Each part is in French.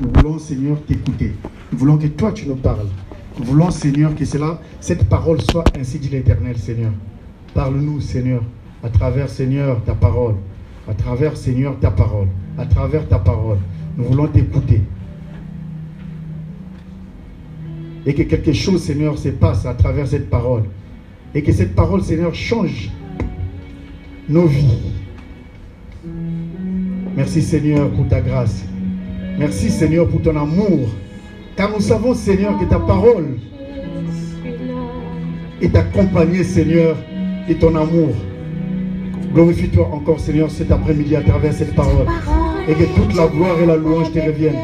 Nous voulons, Seigneur, t'écouter. Nous voulons que toi, tu nous parles. Nous voulons, Seigneur, que cela, cette parole soit ainsi dit l'Éternel, Seigneur. Parle-nous, Seigneur, à travers, Seigneur, ta parole. À travers, Seigneur, ta parole. À travers ta parole. Nous voulons t'écouter. Et que quelque chose, Seigneur, se passe à travers cette parole. Et que cette parole, Seigneur, change nos vies. Merci, Seigneur, pour ta grâce. Merci, Seigneur, pour ton amour. Car nous savons, Seigneur, que ta parole est accompagnée, Seigneur, de ton amour. Glorifie-toi encore, Seigneur, cet après-midi à travers cette parole. Et que toute la gloire et la louange te reviennent.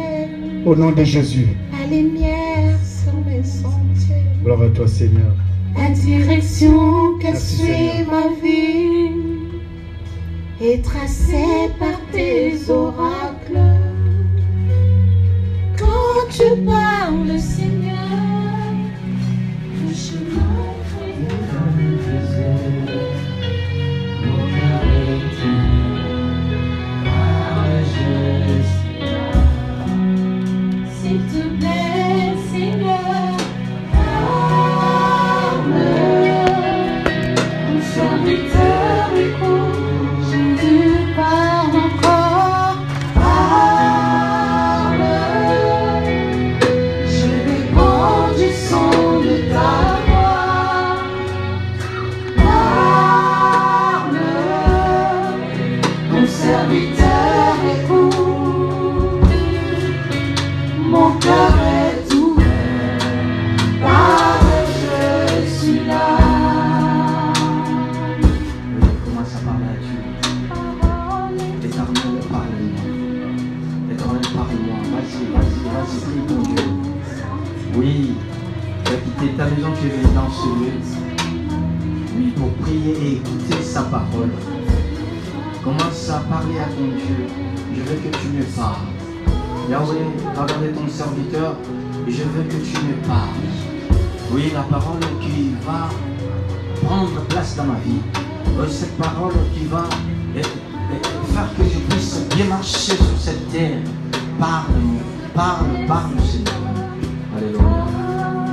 Au nom de Jésus. La lumière sur mes sentiers. Gloire à toi, Seigneur. La direction que suit ma vie est tracée par tes oracles. Tu parles, parole. Commence à parler à ton Dieu. Je veux que tu me parles. Yahweh, regardez ton serviteur. Je veux que tu me parles. Oui, la parole qui va prendre place dans ma vie. Euh, Cette parole qui va euh, euh, faire que je puisse bien marcher sur cette terre. Parle-moi, parle, parle, Seigneur. Alléluia.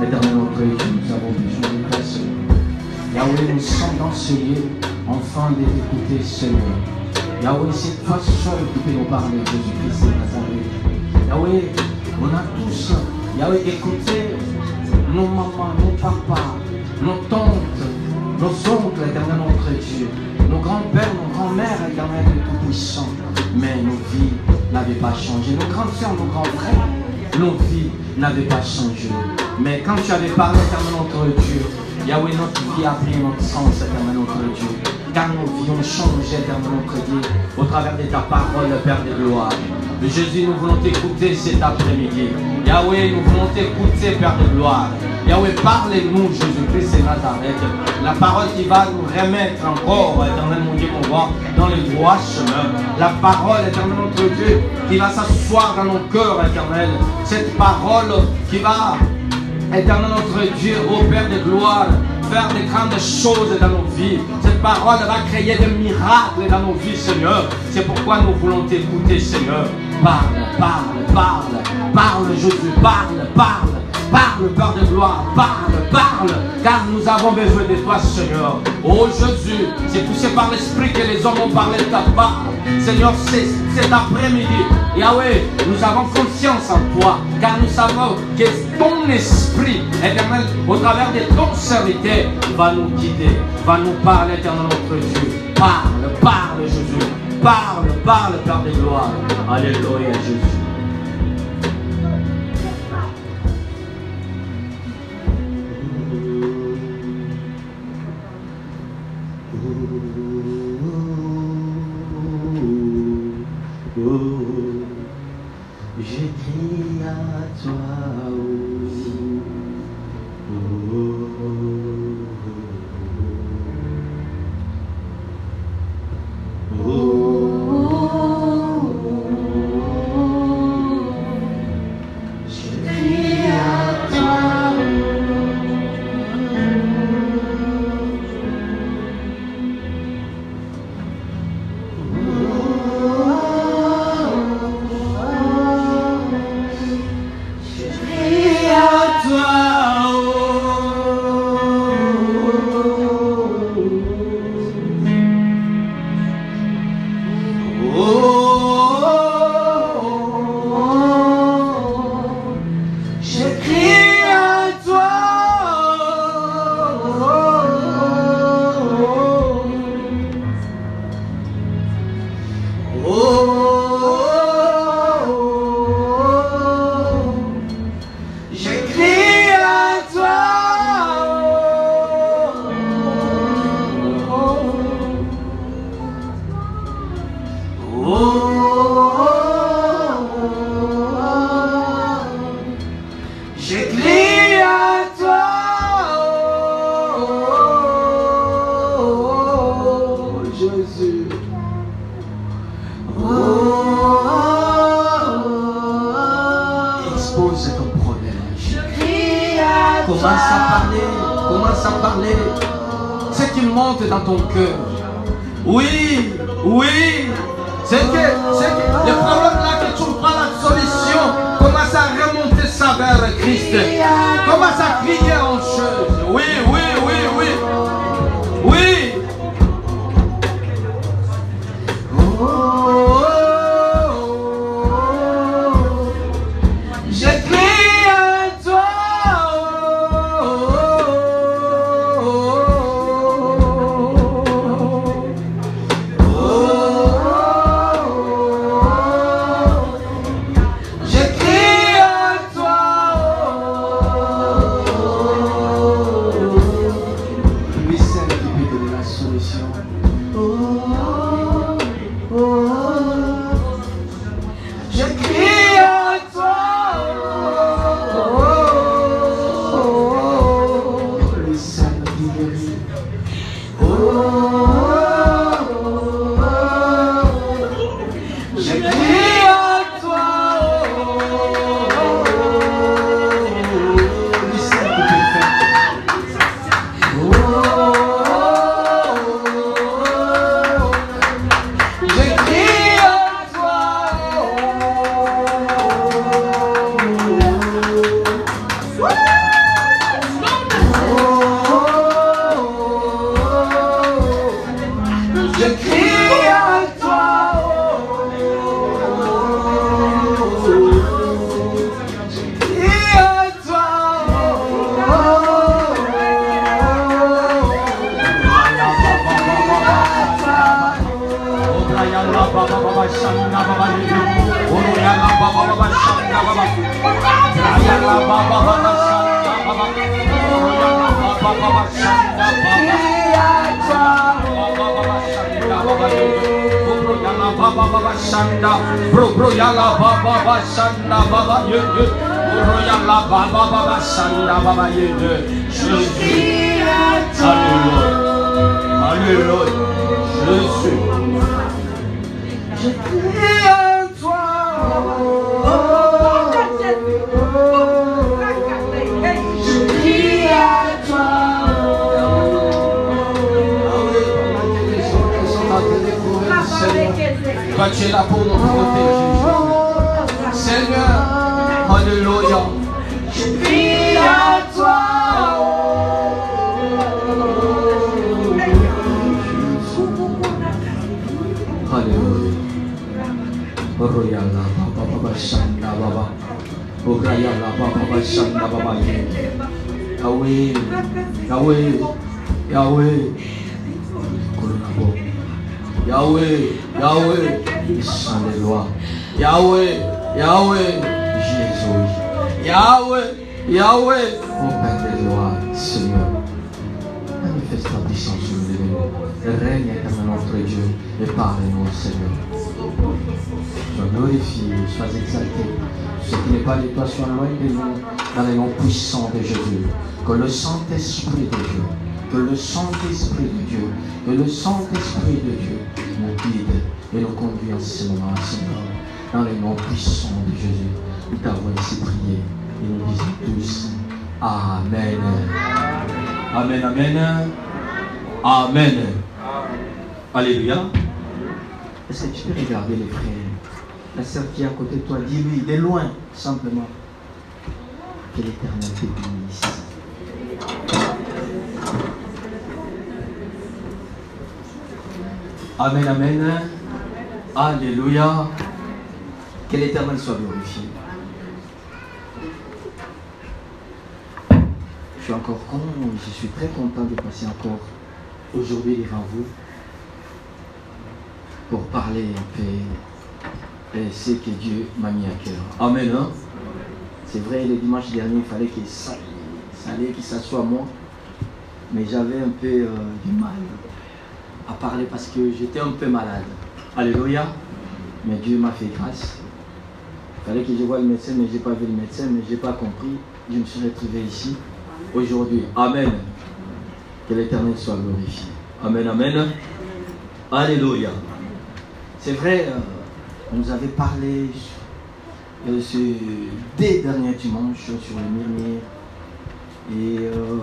Éternel notre Dieu, nous avons besoin de toi. Yahweh, nous sommes dans ce lieu, enfin de t'écouter, Seigneur. Yahweh, c'est toi seul qui peux nous parler, Jésus-Christ de Nazareth. Yahweh, on a tous, Yahweh, écouté nos mamans, nos papas, nos tantes, nos oncles, éternel notre Dieu, nos grands-pères, nos grands-mères, éternel Tout-Puissant. Mais nos vies n'avaient pas changé. Nos grandes sœurs, nos grands frères, nos vies n'avaient pas changé. Mais quand tu avais parlé, éternel notre Dieu, Yahweh, notre vie a pris notre sens, éternel notre Dieu. Car nos vies ont changé, éternel notre Dieu, au travers de ta parole, Père de gloire. Jésus, nous voulons t'écouter cet après-midi. Yahweh, nous voulons t'écouter, Père de gloire. Yahweh, parlez-nous, Jésus-Christ et Nazareth. La parole qui va nous remettre encore, éternel mon Dieu, qu'on va dans le droit chemin. La parole, éternel notre Dieu, qui va s'asseoir dans nos cœurs, éternel. Cette parole qui va Éternel notre Dieu, ô Père de gloire, faire des grandes choses dans nos vies. Cette parole va créer des miracles dans nos vies, Seigneur. C'est pourquoi nous voulons t'écouter, Seigneur. Parle, parle, parle, parle, Jésus, parle, parle. Parle, Père de gloire, parle, parle, car nous avons besoin de toi, Seigneur. Oh Jésus, c'est poussé par l'Esprit que les hommes ont parlé de ta part. Seigneur, cet après-midi, Yahweh, nous avons confiance en toi, car nous savons que ton Esprit, éternel, au travers de ton serviteur, va nous guider, va nous parler, éternel notre Dieu. Parle, parle, Jésus. Parle, parle, Père de gloire. Alléluia, Jésus. Seigneur. Sois glorifié, sois exalté. Ce qui n'est pas de toi soit loin de nous, dans les noms puissants de Jésus. Que le Saint-Esprit de Dieu, que le Saint-Esprit de Dieu, que le Saint-Esprit de Dieu nous guide et nous conduit en ce moment, Seigneur. Dans les noms puissants de Jésus, nous t'avons ainsi prié et nous disons tous Amen. Amen, Amen. Amen. Alléluia. Tu peux regarder les frères La sœur qui est à côté de toi, dis-lui de loin, simplement, que l'éternel te bénisse. Amen, Amen. Alléluia. Que l'éternel soit glorifié. Je suis encore con, je suis très content de passer encore aujourd'hui devant vous pour parler peu de ce que Dieu m'a mis à cœur. Amen. hein? C'est vrai, le dimanche dernier, il fallait qu'il ça, ça allait qu'il s'assoie moi, mais j'avais un peu euh, du mal à parler parce que j'étais un peu malade. Alléluia. Mais Dieu m'a fait grâce. Il fallait que je voie le médecin, mais je n'ai pas vu le médecin, mais je n'ai pas compris. Je me suis retrouvé ici aujourd'hui. Amen. Que l'éternel soit glorifié. Amen, amen. Alléluia. C'est vrai, euh, on nous avait parlé euh, ce deux derniers dimanches sur le murmure. Et euh,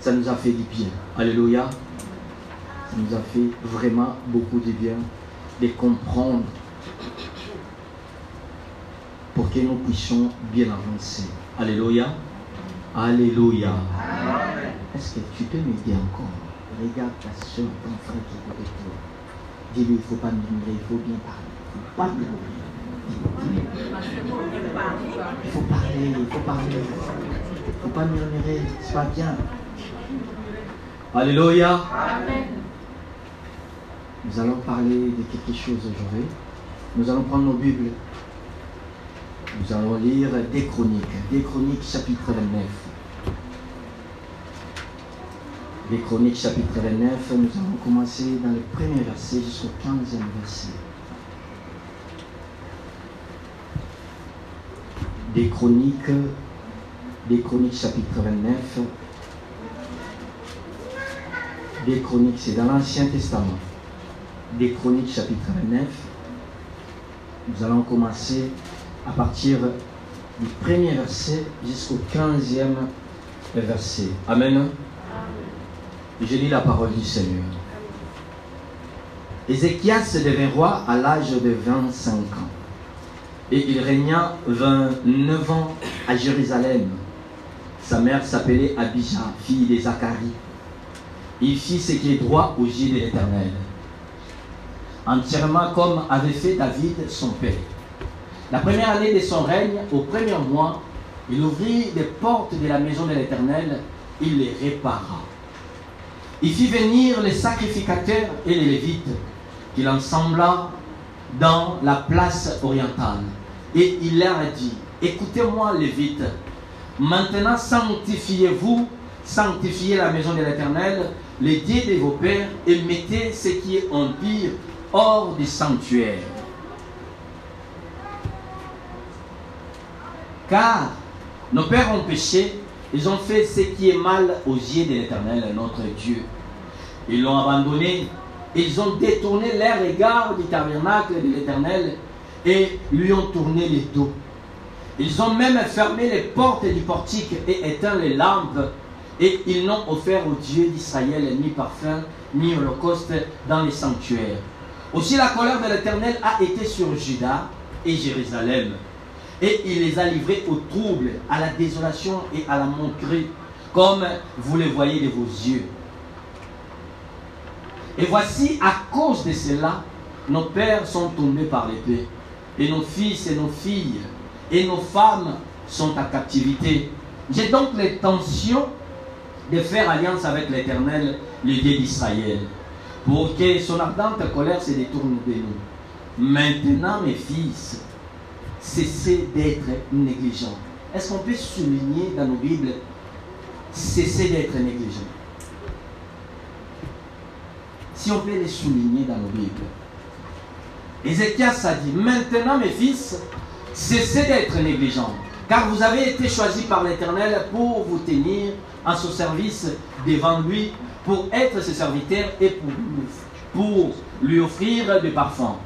ça nous a fait du bien. Alléluia. Ça nous a fait vraiment beaucoup de bien de comprendre pour que nous puissions bien avancer. Alléluia. Alléluia. Est-ce que tu peux m'aider encore? Regarde ta soeur, ton frère qui est avec toi. Il ne faut pas murmurer, il faut bien parler. Il ne faut pas murmurer. Il faut parler, il faut parler. Il ne faut pas murmurer, pas bien. Alléluia. Nous allons parler de quelque chose aujourd'hui. Nous allons prendre nos Bibles. Nous allons lire des chroniques. Des chroniques chapitre 29. Les chroniques chapitre 29, nous allons commencer dans le premier verset jusqu'au 15e verset. Des chroniques, des chroniques chapitre 29. Des chroniques, c'est dans l'Ancien Testament. Des chroniques chapitre 29. Nous allons commencer à partir du premier verset jusqu'au 15e verset. Amen. Je lis la parole du Seigneur. Ézéchias devint roi à l'âge de 25 ans. Et il régna 29 ans à Jérusalem. Sa mère s'appelait Abijah, fille de Zacharie. Il fit ce qui est droit aux yeux de l'Éternel. Entièrement comme avait fait David son père. La première année de son règne, au premier mois, il ouvrit les portes de la maison de l'Éternel, il les répara. Il fit venir les sacrificateurs et les lévites, qu'il ensembla dans la place orientale. Et il leur a dit, écoutez-moi lévites, maintenant sanctifiez-vous, sanctifiez la maison de l'Éternel, les dieux de vos pères, et mettez ce qui est empire hors du sanctuaire. Car nos pères ont péché, ils ont fait ce qui est mal aux yeux de l'Éternel, notre Dieu. Ils l'ont abandonné, ils ont détourné leur regard du tabernacle de l'Éternel et lui ont tourné les dos. Ils ont même fermé les portes du portique et éteint les lampes et ils n'ont offert au Dieu d'Israël ni parfum ni holocauste dans les sanctuaires. Aussi la colère de l'Éternel a été sur Juda et Jérusalem. Et il les a livrés au trouble, à la désolation et à la moquerie, comme vous le voyez de vos yeux. Et voici, à cause de cela, nos pères sont tombés par l'épée, et nos fils et nos filles, et nos femmes sont à captivité. J'ai donc l'intention de faire alliance avec l'Éternel, le Dieu d'Israël, pour que son ardente colère se détourne de nous. Maintenant, mes fils, cessez d'être négligents. Est-ce qu'on peut souligner dans nos Bibles cessez d'être négligents Si on peut les souligner dans nos Bibles. Ézéchias a dit Maintenant, mes fils, cessez d'être négligents, car vous avez été choisis par l'Éternel pour vous tenir en son service devant lui, pour être ses serviteurs et pour, pour lui offrir des parfums.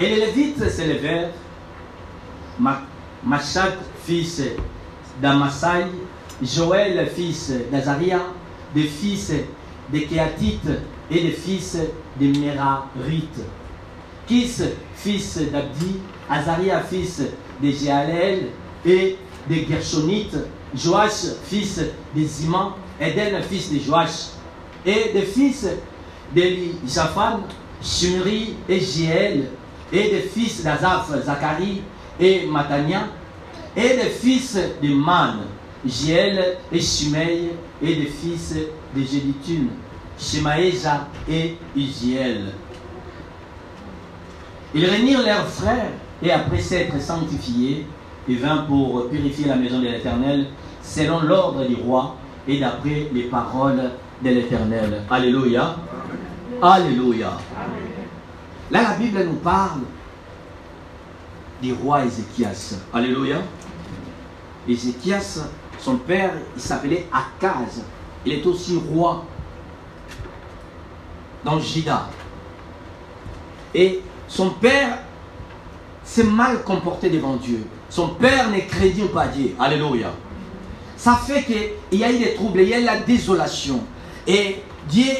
Et les Lévites s'élevèrent, Machat, fils d'Amasai, Joël, fils d'Azaria, des fils de Kéatites et des fils de Merarites. Kis, fils d'Abdi, Azaria, fils de Jéalel et de Gershonites, Joach, fils de Ziman, Eden, fils de Joach, et des fils d'Elisaphan, Shimri et Jéel, et des fils d'Azaph, Zacharie et Matania, et des fils de Man, Jéel et Shimei, et des fils de Jéditune, Shemaéja et Uziel. Ils réunirent leurs frères, et après s'être sanctifiés, ils vinrent pour purifier la maison de l'Éternel, selon l'ordre du roi, et d'après les paroles de l'Éternel. Alléluia. Alléluia. Là, la Bible nous parle du roi Ézéchias. Alléluia. Ézéchias, son père, il s'appelait Akaz. Il est aussi roi dans Juda. Et son père s'est mal comporté devant Dieu. Son père ne crédit pas Dieu. Alléluia. Ça fait qu'il y a eu des troubles, il y a eu la désolation. Et Dieu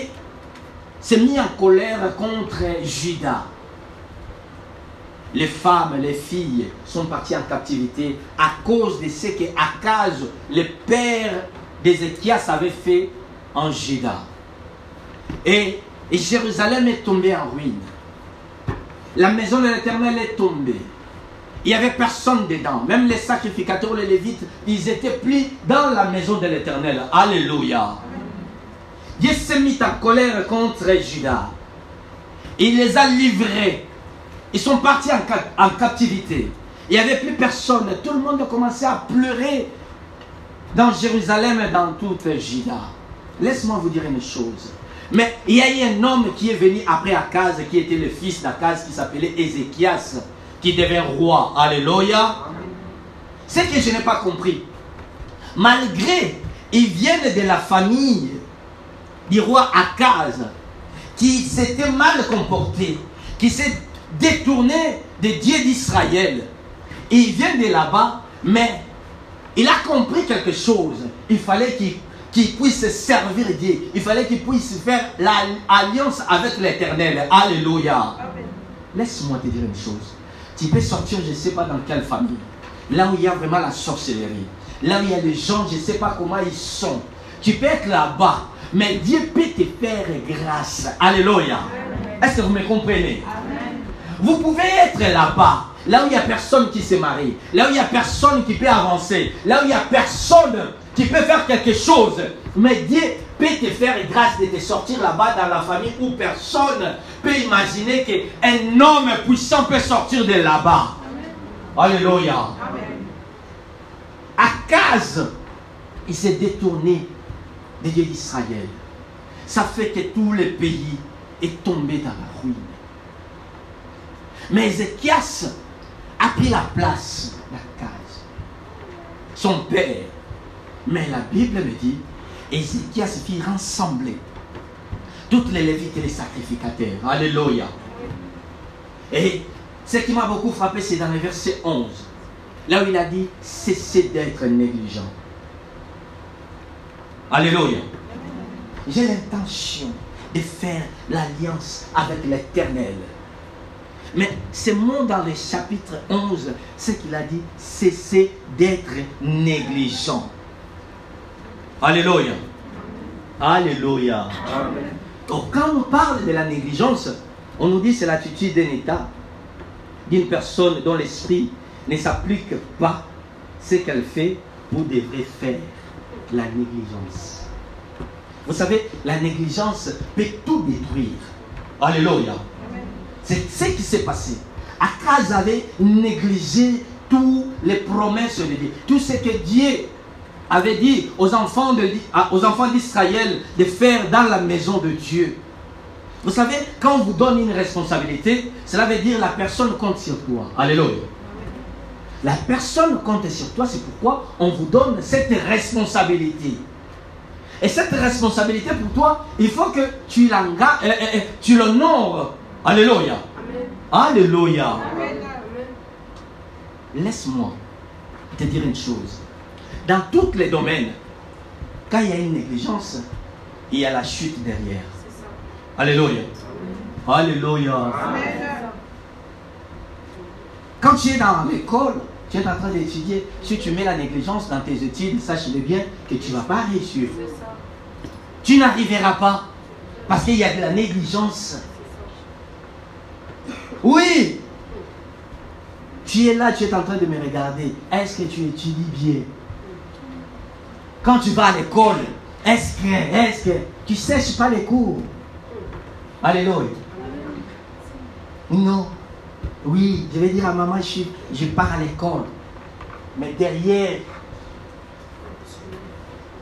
s'est mis en colère contre Judas. Les femmes, les filles sont parties en captivité à cause de ce que Akaz, le père d'Ézéchias, avait fait en Juda. Et, Jérusalem est tombée en ruine. La maison de l'Éternel est tombée. Il n'y avait personne dedans. Même les sacrificateurs, les lévites, ils étaient plus dans la maison de l'Éternel. Alléluia. Dieu s'est mis en colère contre Judas. Il les a livrés. Ils sont partis en, cap- en captivité. Il n'y avait plus personne. Tout le monde a commencé à pleurer dans Jérusalem et dans toute Juda. Laisse-moi vous dire une chose. Mais il y a eu un homme qui est venu après Akaz, qui était le fils d'Akaz, qui s'appelait Ézéchias, qui devint roi. Alléluia. Ce que je n'ai pas compris, malgré ils viennent de la famille du roi Akaz, qui s'était mal comporté, qui s'est détourné des dieux d'Israël. Il vient de là-bas, mais il a compris quelque chose. Il fallait qu'il puisse servir Dieu. Il fallait qu'il puisse faire l'alliance avec l'éternel. Alléluia. Laisse-moi te dire une chose. Tu peux sortir, je ne sais pas dans quelle famille. Là où il y a vraiment la sorcellerie. Là où il y a des gens, je ne sais pas comment ils sont. Tu peux être là-bas, mais Dieu peut te faire grâce. Alléluia. Est-ce que vous me comprenez? Vous pouvez être là-bas, là où il n'y a personne qui se marie, là où il n'y a personne qui peut avancer, là où il n'y a personne qui peut faire quelque chose. Mais Dieu peut te faire grâce de te sortir là-bas dans la famille où personne peut imaginer qu'un homme puissant peut sortir de là-bas. Alléluia. Akaz, il s'est détourné dieux d'Israël. Ça fait que tout le pays est tombé dans la ruine. Mais Ézéchias a pris la place d'Akaz, son père. Mais la Bible me dit, Ézéchias fit rassembler toutes les lévites et les sacrificateurs. Alléluia. Et ce qui m'a beaucoup frappé, c'est dans le verset 11, là où il a dit, cessez d'être négligent. Alléluia. J'ai l'intention de faire l'alliance avec l'éternel. Mais ce mot dans le chapitre 11, ce qu'il a dit, cessez d'être négligent. Alléluia. Alléluia. Donc, quand on parle de la négligence, on nous dit c'est l'attitude d'un état, d'une personne dont l'esprit ne s'applique pas ce qu'elle fait ou devrait faire. La négligence. Vous savez, la négligence peut tout détruire. Alléluia. C'est ce qui s'est passé. Akaz avait négligé toutes les promesses de Dieu, tout ce que Dieu avait dit aux enfants de- d'Israël de faire dans la maison de Dieu. Vous savez, quand on vous donne une responsabilité, cela veut dire la personne compte sur toi. Alléluia. La personne compte sur toi, c'est pourquoi on vous donne cette responsabilité. Et cette responsabilité pour toi, il faut que tu euh, euh, euh, l'honores. Alléluia. Alléluia. Laisse-moi te dire une chose. Dans tous les domaines, quand il y a une négligence, il y a la chute derrière. Alléluia. Alléluia. Quand tu es dans l'école, tu es en train d'étudier, si tu mets la négligence dans tes études, sache-le bien que tu ne vas pas réussir. Tu n'arriveras pas parce qu'il y a de la négligence. Oui. Tu es là, tu es en train de me regarder. Est-ce que tu étudies bien? Quand tu vas à l'école, est-ce que, est-ce que? Tu sèches pas les cours Alléluia. Non. Oui, je vais dire à maman, je, pars à l'école. Mais derrière,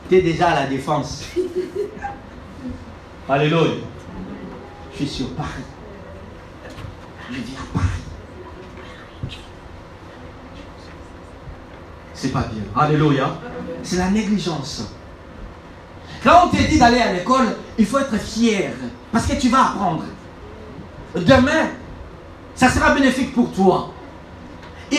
tu es déjà à la défense. Alléluia. Je suis sur Paris. Je vis à Paris. C'est pas bien. Alléluia. C'est la négligence. Quand on te dit d'aller à l'école, il faut être fier. Parce que tu vas apprendre. Demain, ça sera bénéfique pour toi.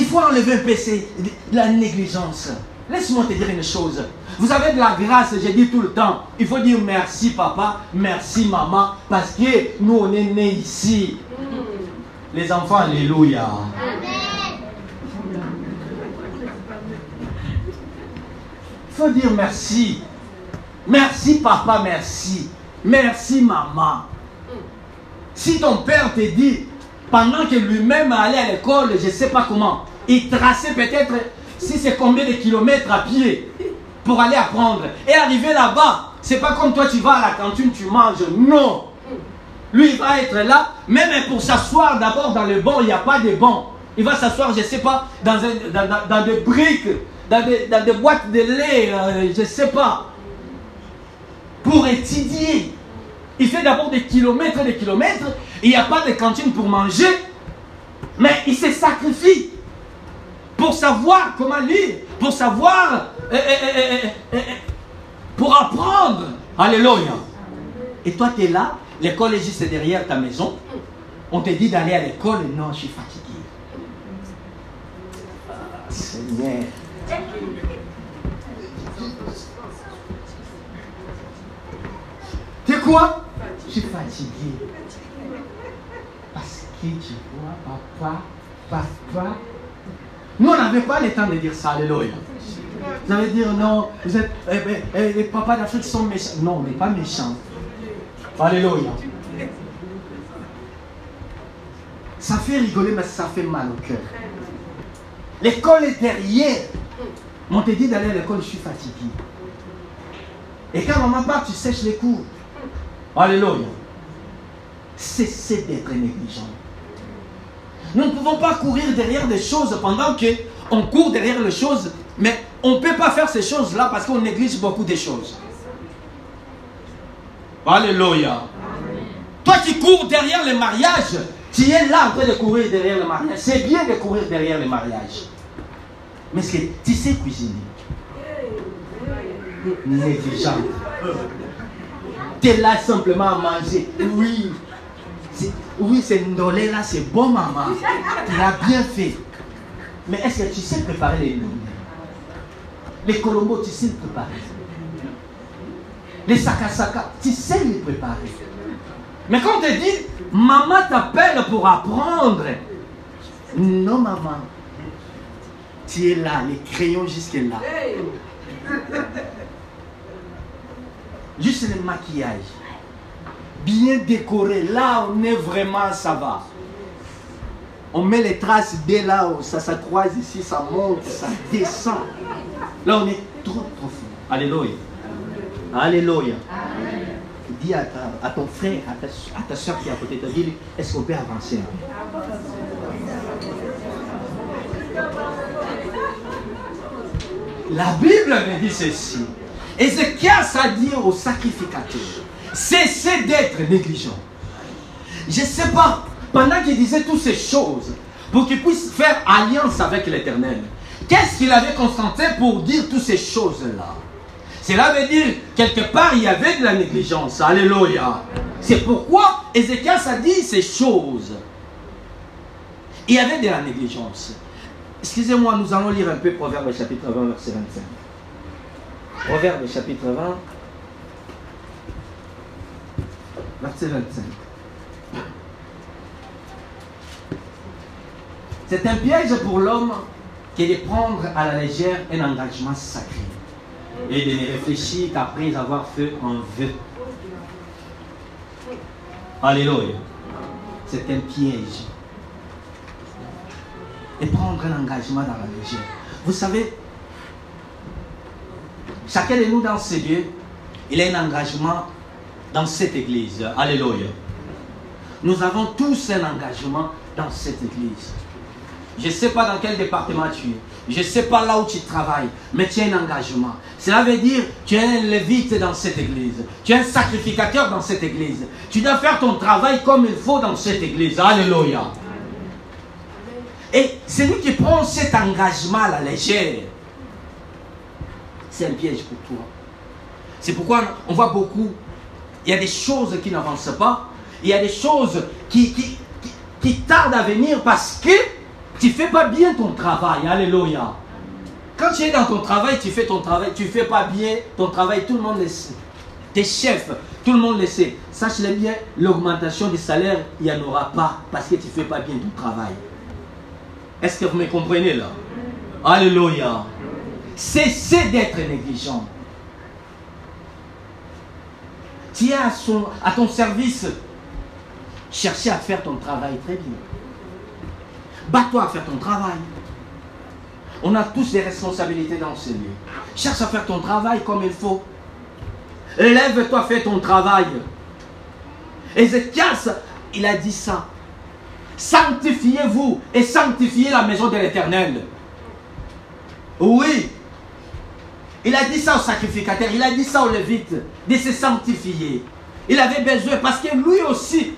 faut enlever un c'est la négligence. Laisse-moi te dire une chose. Vous avez de la grâce, j'ai dit tout le temps. Il faut dire merci papa, merci maman, parce que nous on est nés ici. Les enfants, alléluia. Il faut dire merci. Merci papa, merci. Merci maman. Si ton père te dit, pendant que lui-même allait à l'école, je ne sais pas comment, il traçait peut-être, si c'est combien de kilomètres à pied pour aller apprendre. Et arriver là-bas, c'est pas comme toi tu vas à la cantine, tu manges. Non. Lui, il va être là, même pour s'asseoir d'abord dans le banc, il n'y a pas de banc. Il va s'asseoir, je ne sais pas, dans, un- dans- dans- des briques, dans des, dans des boîtes de lait, euh, je ne sais pas, pour étudier. Il fait d'abord des kilomètres et des kilomètres, il n'y a pas de cantine pour manger, mais il se sacrifie pour savoir comment lire, pour savoir, euh, euh, euh, pour apprendre. Alléluia. Et toi, tu es là, l'école est juste derrière ta maison. On te dit d'aller à l'école, non, je suis fatigué. Ah, Seigneur. Sais quoi? Je suis fatigué. Que tu vois, papa, papa. Nous, on n'avait pas le temps de dire ça, alléluia. Vous allez dire non, vous êtes, eh, eh, eh, les papas d'Afrique sont méchants. Non, on n'est pas méchants. Alléluia. Ça fait rigoler, mais ça fait mal au cœur. L'école est derrière. On te dit d'aller à l'école, je suis fatigué. Et quand maman part, tu sèches les cours. Alléluia. Cessez d'être négligent. Nous ne pouvons pas courir derrière des choses pendant que on court derrière les choses, mais on ne peut pas faire ces choses-là parce qu'on néglige beaucoup de choses. Alléluia. Toi qui cours derrière le mariage, tu es là en train de courir derrière le mariage. C'est bien de courir derrière le mariage. Mais est-ce que tu sais cuisiner Négligent. Tu es là simplement à manger. Oui. Oui, c'est ndolé là, c'est bon maman. Tu l'as bien fait. Mais est-ce que tu sais préparer les ndolé Les colombos, tu sais les préparer Les sakasaka, tu sais les préparer. Mais quand on te dit, maman t'appelle pour apprendre. Non, maman. Tu es là, les crayons jusque là. Juste le maquillage. Bien décoré. Là, on est vraiment, ça va. On met les traces dès là, où ça s'accroise ici, ça monte, ça descend. Là, on est trop, fou. Alléluia. Alléluia. Dis à, ta- à ton frère, à ta, à ta soeur qui est à côté de toi, est-ce qu'on peut avancer? La Bible dit ceci. Ézéchias a dit au sacrificateur, cessez d'être négligent. Je ne sais pas, pendant qu'il disait toutes ces choses, pour qu'il puisse faire alliance avec l'Éternel, qu'est-ce qu'il avait constaté pour dire toutes ces choses-là? Cela veut dire, quelque part, il y avait de la négligence. Alléluia. C'est pourquoi Ézéchias a dit ces choses. Il y avait de la négligence. Excusez-moi, nous allons lire un peu Proverbe chapitre 20, verset 25. Proverbe chapitre 20, verset 25. C'est un piège pour l'homme que de prendre à la légère un engagement sacré et de ne réfléchir qu'après avoir fait un vœu. Alléluia. C'est un piège. Et prendre un engagement dans la légère. Vous savez, chacun de nous dans ce lieux, il a un engagement dans cette église. Alléluia. Nous avons tous un engagement dans cette église. Je ne sais pas dans quel département tu es. Je ne sais pas là où tu travailles. Mais tu as un engagement. Cela veut dire tu es un lévite dans cette église. Tu es un sacrificateur dans cette église. Tu dois faire ton travail comme il faut dans cette église. Alléluia. Et celui qui prend cet engagement à la légère, c'est un piège pour toi. C'est pourquoi on voit beaucoup. Il y a des choses qui n'avancent pas. Il y a des choses qui, qui, tardent à venir parce que tu fais pas bien ton travail. Alléluia. Quand tu es dans ton travail, tu fais ton travail, tu fais pas bien ton travail, tout le monde le sait. Tes chefs, tout le monde le sait. Sache-le bien, l'augmentation des salaires, il n'y en aura pas parce que tu fais pas bien ton travail. Est-ce que vous me comprenez là? Alléluia. Cessez d'être négligent. Es à, son, à ton service. Cherchez à faire ton travail très bien. Bats-toi à faire ton travail. On a tous des responsabilités dans ce lieu. Cherche à faire ton travail comme il faut. Lève-toi, fais ton travail. Ézéchias, il a dit ça. Sanctifiez-vous et sanctifiez la maison de l'Éternel. Oui. Il a dit ça au sacrificateur, il a dit ça au Lévite, de se sanctifier. Il avait besoin, parce que lui aussi,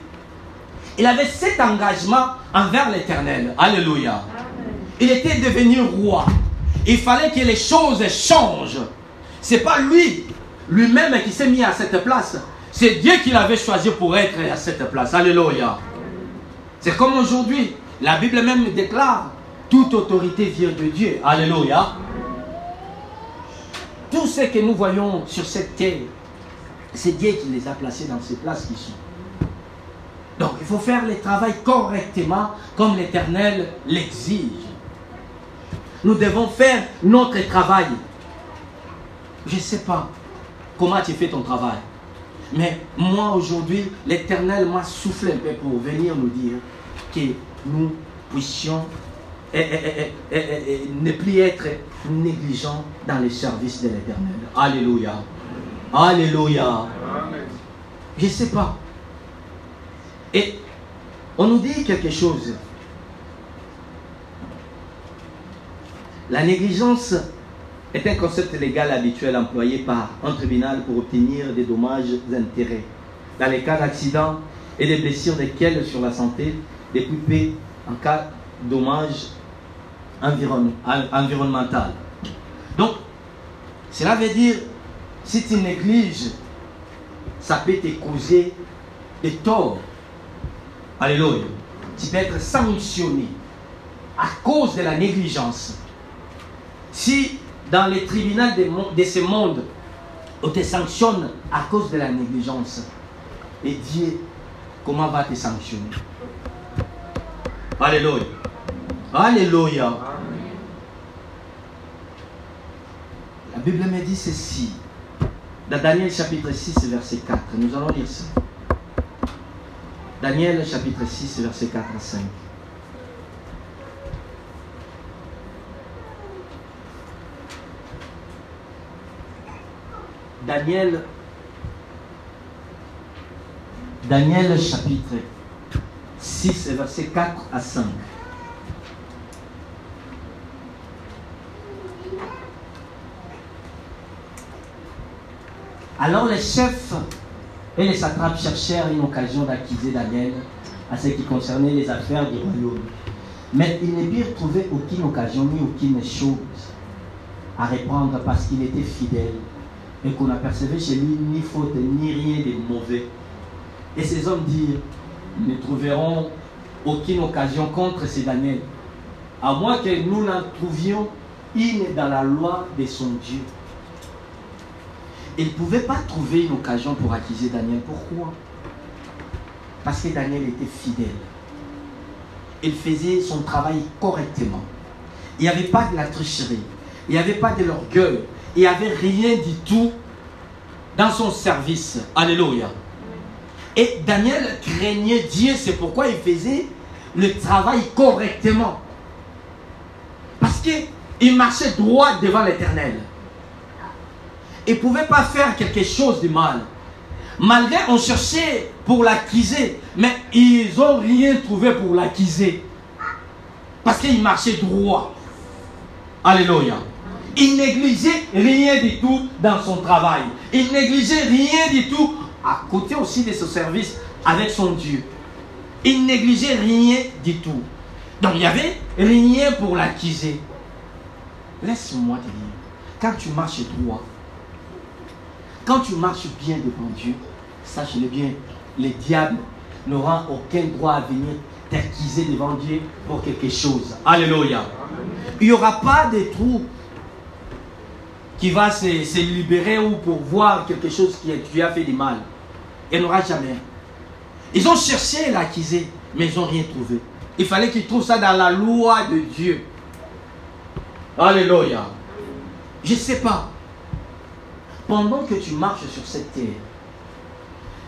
il avait cet engagement envers l'Éternel. Alléluia. Il était devenu roi. Il fallait que les choses changent. C'est pas lui, lui-même, qui s'est mis à cette place. C'est Dieu qui l'avait choisi pour être à cette place. Alléluia. C'est comme aujourd'hui. La Bible même déclare toute autorité vient de Dieu. Alléluia. Tout ce que nous voyons sur cette terre, c'est Dieu qui les a placés dans ces places qui sont. Donc il faut faire le travail correctement comme l'Éternel l'exige. Nous devons faire notre travail. Je ne sais pas comment tu fais ton travail. Mais moi aujourd'hui, l'Éternel m'a soufflé un peu pour venir nous dire que nous puissions ne plus être négligents dans les services de l'Éternel. Alléluia. Alléluia. Je ne sais pas. Et on nous dit quelque chose. La négligence est un concept légal habituel employé par un tribunal pour obtenir des dommages d'intérêt. Dans les cas d'accident et des blessures desquelles sur la santé des poupées en cas de dommages environ, environnemental. Donc, cela veut dire, si tu négliges, ça peut te causer des torts. Alléluia. Tu peux être sanctionné à cause de la négligence. Si dans les tribunaux de ce monde, on te sanctionne à cause de la négligence, et Dieu, comment va te sanctionner? Alléluia. Alléluia. La Bible me dit ceci. Dans Daniel chapitre 6, verset 4. Nous allons lire ça. Daniel chapitre 6, verset 4 à 5. Daniel, Daniel chapitre 6, verset 4 à 5. Alors les chefs et les satrapes cherchèrent une occasion d'acquiser Daniel à ce qui concernait les affaires du royaume. Mais ils ne purent trouver aucune occasion ni aucune chose à répondre parce qu'il était fidèle et qu'on n'apercevait chez lui ni faute ni rien de mauvais. Et ces hommes dirent, nous ne trouverons aucune occasion contre ces Daniel, à moins que nous n'en trouvions une dans la loi de son Dieu. Ils ne pouvaient pas trouver une occasion pour accuser Daniel. Pourquoi? Parce que Daniel était fidèle. Il faisait son travail correctement. Il n'y avait pas de la tricherie. Il n'y avait pas de l'orgueil. Il n'y avait rien du tout dans son service. Alléluia. Et Daniel craignait Dieu, c'est pourquoi il faisait le travail correctement. Parce qu'il marchait droit devant l'éternel. Il ne pouvait pas faire quelque chose de mal. Malgré, on cherchait pour l'acquiser, mais ils n'ont rien trouvé pour l'acquiser. Parce qu'il marchait droit. Alléluia. Il négligeait rien du tout dans son travail. Il négligeait rien du tout à côté aussi de ce service avec son Dieu. Il négligeait rien du tout. Donc il n'y avait rien pour l'acquiser. Laisse-moi te dire, quand tu marches droit, quand tu marches bien devant Dieu, sache-le bien, les diables n'auront aucun droit à venir t'accuser devant Dieu pour quelque chose. Alléluia. Il n'y aura pas de trou qui va se, se libérer ou pour voir quelque chose qui lui a fait du mal. Il n'y aura jamais. Ils ont cherché à l'accuser, mais ils n'ont rien trouvé. Il fallait qu'ils trouvent ça dans la loi de Dieu. Alléluia. Je ne sais pas. Pendant que tu marches sur cette terre,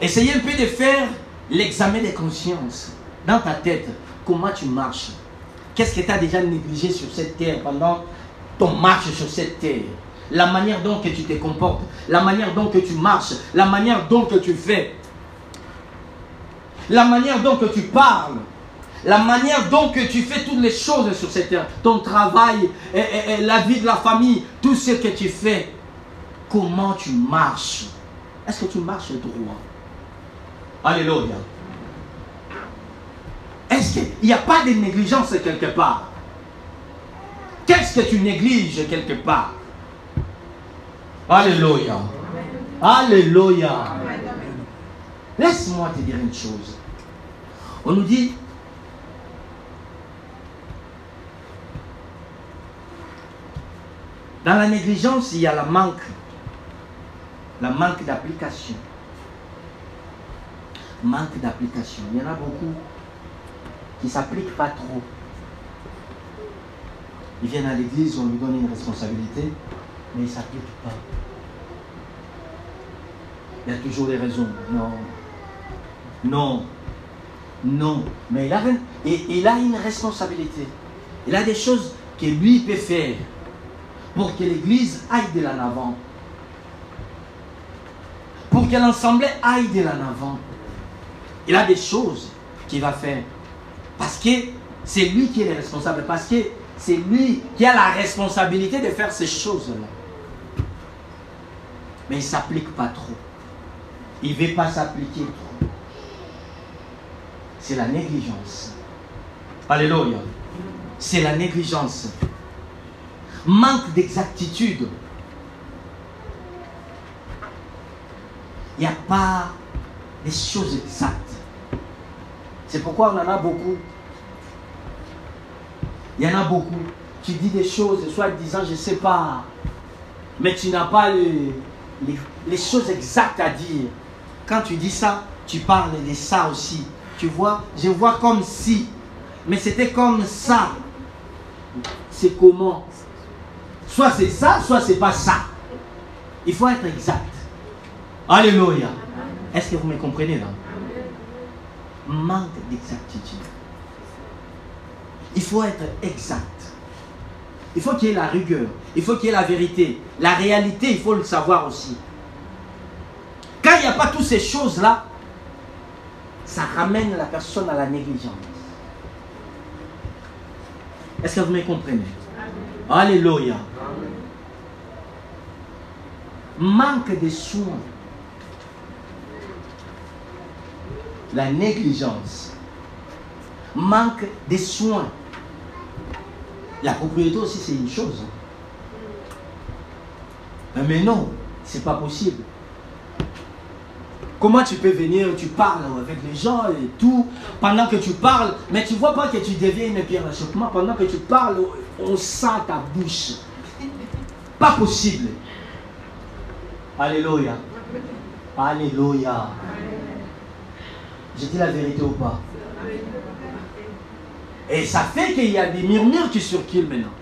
essayez un peu de faire l'examen des consciences dans ta tête. Comment tu marches? Qu'est-ce que tu as déjà négligé sur cette terre pendant ton marche sur cette terre? La manière dont tu te comportes, la manière dont tu marches, la manière dont tu fais, la manière dont tu parles, la manière dont tu fais toutes les choses sur cette terre, ton travail, la vie de la famille, tout ce que tu fais, comment tu marches? Est-ce que tu marches droit? Alléluia. Est-ce qu'il n'y a pas de négligence quelque part? Qu'est-ce que tu négliges quelque part? Alléluia. Alléluia. Laisse-moi te dire une chose. On nous dit, dans la négligence, il y a la manque, la manque d'application. Manque d'application. Il y en a beaucoup qui ne s'appliquent pas trop. Ils viennent à l'église, on lui donne une responsabilité, mais ils ne s'appliquent pas. Il y a toujours des raisons. Non. Non. Non. Mais il a, et, il a une responsabilité. Il a des choses que lui peut faire pour que l'église aille de l'en avant. Pour que l'ensemble aille de l'en avant. Il a des choses qu'il va faire. Parce que c'est lui qui est le responsable. Parce que c'est lui qui a la responsabilité de faire ces choses-là. Mais il ne s'applique pas trop. Il ne veut pas s'appliquer trop. C'est la négligence. Alléluia. C'est la négligence. Manque d'exactitude. N'y a pas des choses exactes. C'est pourquoi on en a beaucoup. Il y en a beaucoup. Tu dis des choses, soit disant, je ne sais pas, mais tu n'as pas les, les, les choses exactes à dire. Quand tu dis ça, tu parles de ça aussi. Tu vois, je vois comme si, mais c'était comme ça. C'est comment? Soit c'est ça, soit c'est pas ça. Il faut être exact. Alléluia. Est-ce que vous me comprenez là? Manque d'exactitude. Il faut être exact. Il faut qu'il y ait la rigueur. Il faut qu'il y ait la vérité. La réalité, il faut le savoir aussi. Quand il n'y a pas toutes ces choses-là, ça ramène la personne à la négligence. Est-ce que vous me comprenez? Alléluia. Manque de soins. La négligence. Manque de soins. La propriété aussi, c'est une chose. Mais non, c'est pas possible. Comment tu peux venir, tu parles avec les gens et tout, pendant que tu parles, mais tu vois pas que tu deviens une pierre d'achoppement. Pendant que tu parles, on sent ta bouche. Pas possible. Alléluia. Alléluia. Je dis la vérité ou pas? Et ça fait qu'il y a des murmures qui circulent maintenant.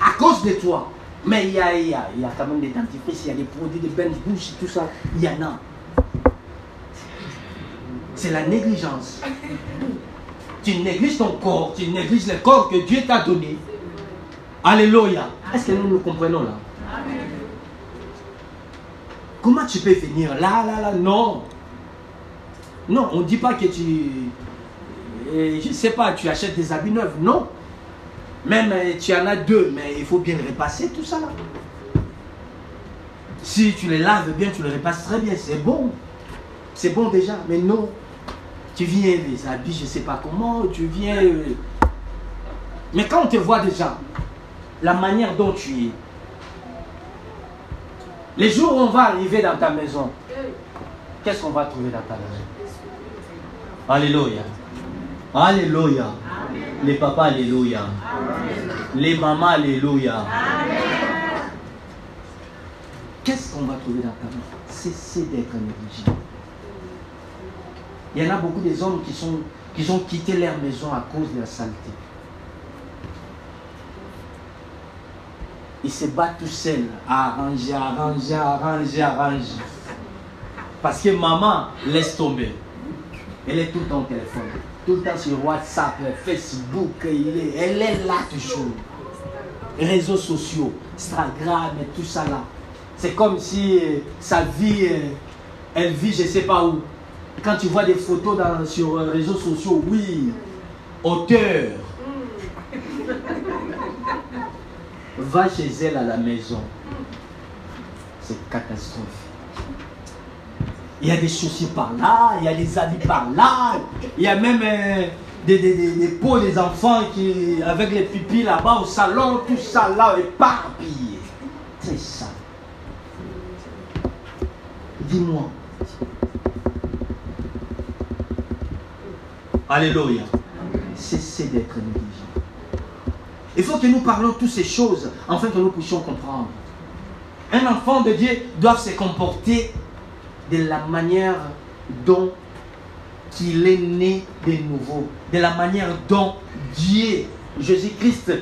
À cause de toi. Mais il y a, il y a, il y a quand même des dentifrices, il y a des produits de belles bouches, tout ça. Il y en a. C'est la négligence. Tu négliges ton corps, tu négliges le corps que Dieu t'a donné. Alléluia. Est-ce que nous nous comprenons là? Comment tu peux venir? Là, là, là Non. Non, on ne dit pas que tu... Je ne sais pas, tu achètes des habits neufs. Non. Même euh, tu en as deux, mais il faut bien repasser, tout ça là. Si tu les laves bien, tu les repasses très bien, c'est bon. C'est bon déjà, mais non. Tu viens les habits, je ne sais pas comment, tu viens... euh, Mais quand on te voit déjà, la manière dont tu es, les jours où on va arriver dans ta maison, qu'est-ce qu'on va trouver dans ta maison? Alléluia. Alléluia. Les papas, Alléluia. Les mamans, Alléluia. Qu'est-ce qu'on va trouver dans ta vie? Cessez d'être négligent. Il y en a beaucoup des hommes qui, sont, qui ont quitté leur maison à cause de la saleté. Ils se battent tout seuls à arranger, arranger, arranger, arranger. Parce que maman laisse tomber. Elle est tout le temps au téléphone. Tout le temps sur WhatsApp, Facebook, elle est là toujours. Réseaux sociaux, Instagram et tout ça là. C'est comme si euh, sa vie, euh, elle vit je ne sais pas où. Quand tu vois des photos sur les réseaux sociaux, oui, auteur. Va chez elle à la maison. C'est catastrophe. Il y a des chaussures par là, il y a des habits par là, il y a même euh, des, des, des, pots des enfants qui, avec les pipis là-bas au salon, tout ça là, éparpillé. C'est ça. Dis-moi. Alléluia. Cessez d'être négligent. Il faut que nous parlons toutes ces choses afin que nous puissions comprendre. Un enfant de Dieu doit se comporter de la manière dont il est né de nouveau, de la manière dont Dieu, Jésus-Christ,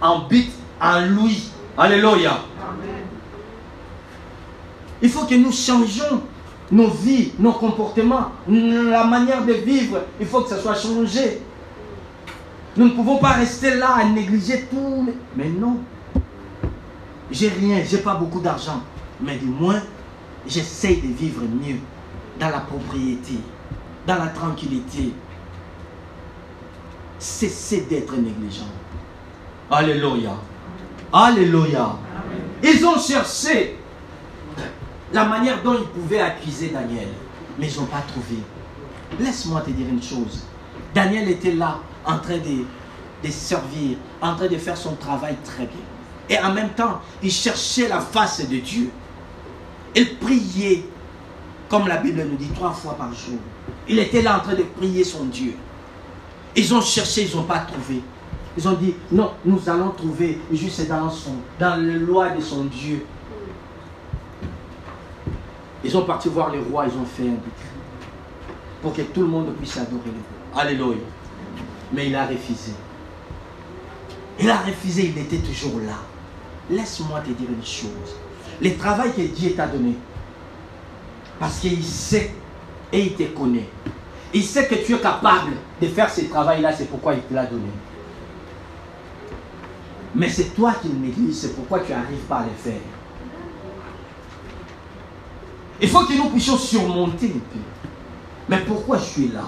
habite en lui. Alléluia. Il faut que nous changions nos vies, nos comportements, la manière de vivre. Il faut que ça soit changé. Nous ne pouvons pas rester là à négliger tout. Mais non. J'ai rien, j'ai pas beaucoup d'argent. Mais du moins, j'essaye de vivre mieux dans la propriété, dans la tranquillité. Cessez d'être négligent. Alléluia. Alléluia. Ils ont cherché la manière dont ils pouvaient accuser Daniel, mais ils n'ont pas trouvé. Laisse-moi te dire une chose. Daniel était là en train de, de servir, en train de faire son travail très bien. Et en même temps, il cherchait la face de Dieu. Il priait, comme la Bible nous dit, trois fois par jour. Il était là en train de prier son Dieu. Ils ont cherché, ils n'ont pas trouvé. Ils ont dit, non, nous allons trouver juste dans, son, dans loi de son Dieu. Ils ont parti voir le roi, ils ont fait un décret pour que tout le monde puisse adorer le roi. Alléluia. Mais il a refusé. Il a refusé, il était toujours là. Laisse-moi te dire une chose. Le travail que Dieu t'a donné, parce qu'il sait et il te connaît. Il sait que tu es capable de faire ce travail-là, c'est pourquoi il te l'a donné. Mais c'est toi qui le négliges, c'est pourquoi tu n'arrives pas à le faire. Il faut que nous puissions surmonter un peu. Mais pourquoi je suis là?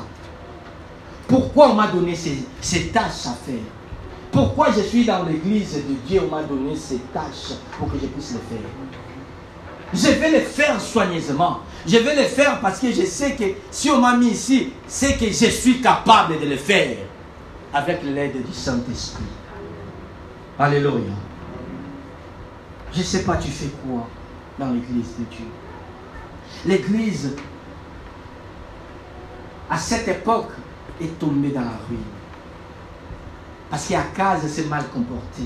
Pourquoi on m'a donné ces tâches à faire? Pourquoi je suis dans l'église de Dieu On m'a donné ces tâches pour que je puisse les faire. Je vais les faire soigneusement. Je vais les faire parce que je sais que si on m'a mis ici, c'est que je suis capable de le faire avec l'aide du Saint-Esprit. Alléluia. Je ne sais pas, tu fais quoi dans l'église de Dieu? L'église, à cette époque, est tombée dans la ruine. Parce qu'Akaz s'est mal comporté.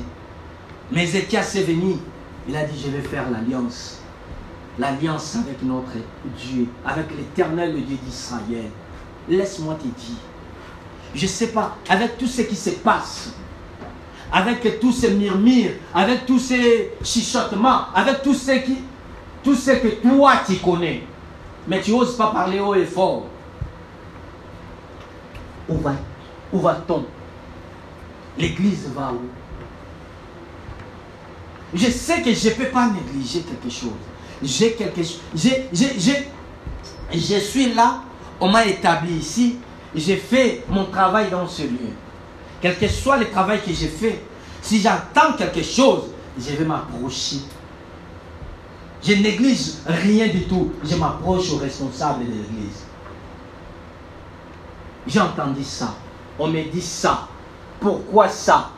Mais Ézéchias est venu. Il a dit, je vais faire l'alliance. L'alliance avec notre Dieu, avec l'éternel Dieu d'Israël. Laisse-moi te dire. Je ne sais pas, avec tout ce qui se passe, avec tous ces murmures, avec tous ces chuchotements, avec tout ce, que toi tu connais, mais tu n'oses pas parler haut et fort. Où où va-t-on? L'église va où? Je sais que je ne peux pas négliger quelque chose. J'ai quelque chose. Je suis là, on m'a établi ici, j'ai fait mon travail dans ce lieu. Quel que soit le travail que j'ai fait, si j'entends quelque chose, je vais m'approcher. Je néglige rien du tout. Je m'approche au responsable de l'église. J'ai entendu ça. On me dit ça. Pourquoi ça?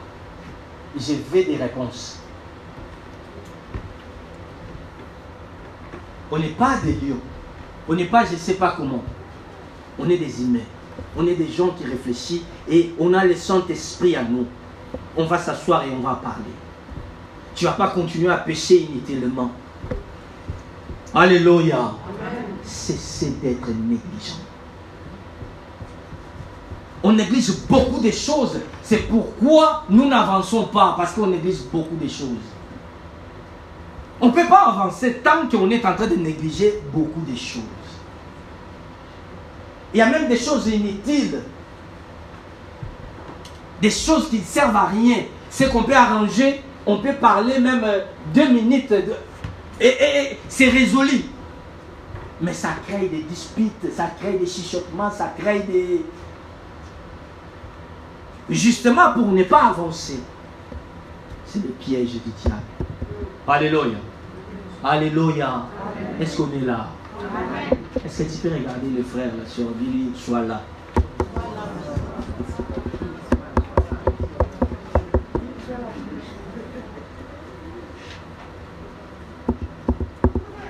Je veux des réponses. On n'est pas des lions. On n'est pas je ne sais pas comment. On est des humains. On est des gens qui réfléchissent et on a le Saint-Esprit à nous. On va s'asseoir et on va parler. Tu ne vas pas continuer à pécher inutilement. Alléluia. Cessez d'être négligent. On néglige beaucoup de choses. C'est pourquoi nous n'avançons pas, parce qu'on néglige beaucoup de choses. On ne peut pas avancer tant qu'on est en train de négliger beaucoup de choses. Il y a même des choses inutiles. Des choses qui ne servent à rien. C'est qu'on peut arranger, on peut parler même euh, deux minutes et, et- et c'est résolu. Mais ça crée des disputes, ça crée des chuchotements, ça crée des... Justement pour ne pas avancer. C'est le piège du diable. Alléluia. Alléluia. Est-ce qu'on est là? Est-ce que tu peux regarder le frère là sur lui, soit là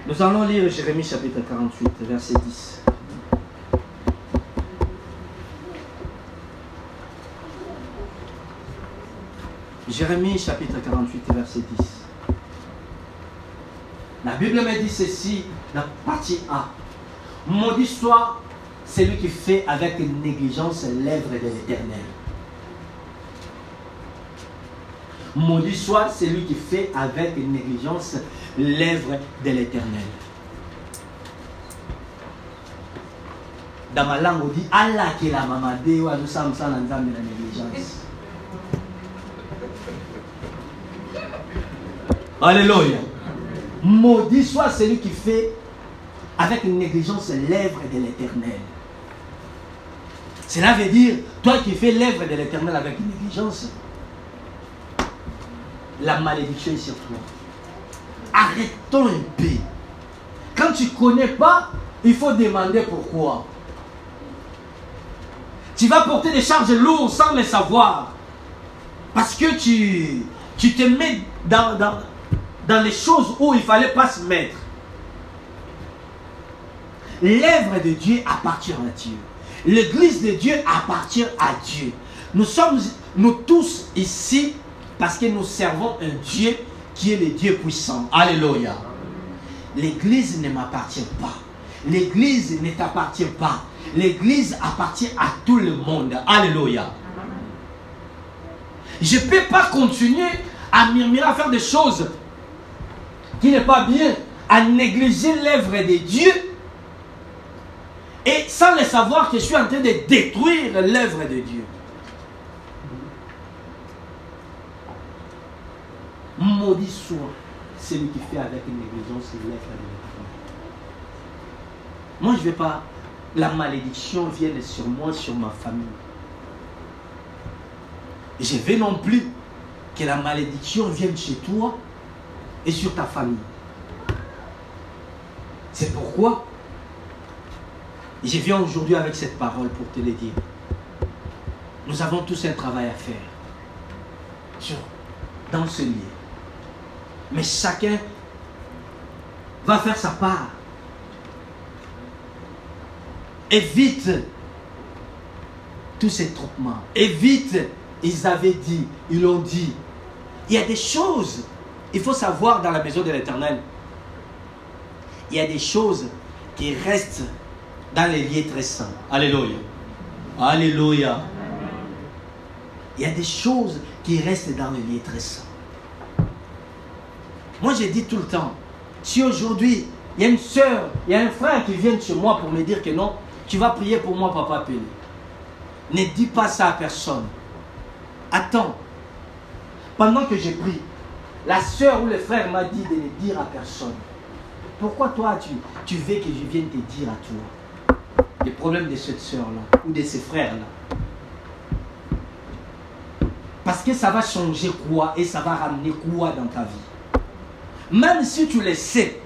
Nous allons lire Jérémie chapitre 48, verset 10. Jérémie chapitre 48, verset 10. La Bible me dit ceci, la partie A. Maudit soit celui qui fait avec négligence l'œuvre de l'éternel. Maudit soit celui qui fait avec négligence l'œuvre de l'éternel. Dans ma langue, on dit Allah qui est la mamadé, ou nous sommes sans la négligence. Alléluia. Maudit soit celui qui fait avec négligence l'œuvre de l'éternel. Cela veut dire, toi qui fais l'œuvre de l'éternel avec négligence, la malédiction est sur toi. Arrêtons un peu. Quand tu ne connais pas, il faut demander pourquoi. Tu vas porter des charges lourdes sans le savoir. Parce que tu, tu te mets dans, dans, dans les choses où il ne fallait pas se mettre. L'œuvre de Dieu appartient à Dieu. L'église de Dieu appartient à Dieu. Nous sommes, nous tous ici, parce que nous servons un Dieu qui est le Dieu puissant. Alléluia. L'église ne m'appartient pas. L'église ne t'appartient pas. L'église appartient à tout le monde. Alléluia. Je ne peux pas continuer à murmurer, à faire des choses qui n'est pas bien, à négliger l'œuvre de Dieu et sans le savoir que je suis en train de détruire l'œuvre de Dieu. Maudit soit celui qui fait avec négligence l'œuvre de Dieu. Moi, je ne vais pas. La malédiction vienne sur moi, sur ma famille. Je veux non plus que la malédiction vienne chez toi et sur ta famille. C'est pourquoi je viens aujourd'hui avec cette parole pour te le dire. Nous avons tous un travail à faire sur, dans ce lieu. Mais chacun va faire sa part. Évite tous ces troupements. Évite, ils avaient dit, ils l'ont dit. Il y a des choses, il faut savoir dans la maison de l'éternel, il y a des choses qui restent dans les lieux très saints. Alléluia. Alléluia. Il y a des choses qui restent dans les lieux très saints. Moi, j'ai dit tout le temps, si aujourd'hui, il y a une soeur, il y a un frère qui vient chez moi pour me dire que non, tu vas prier pour moi, papa Pélé. Ne dis pas ça à personne. Attends. Pendant que j'ai pris, la soeur ou le frère m'a dit de ne dire à personne. Pourquoi toi, tu, tu veux que je vienne te dire à toi les problèmes de cette soeur-là ou de ces frères-là? Parce que ça va changer quoi et ça va ramener quoi dans ta vie? Même si tu le sais,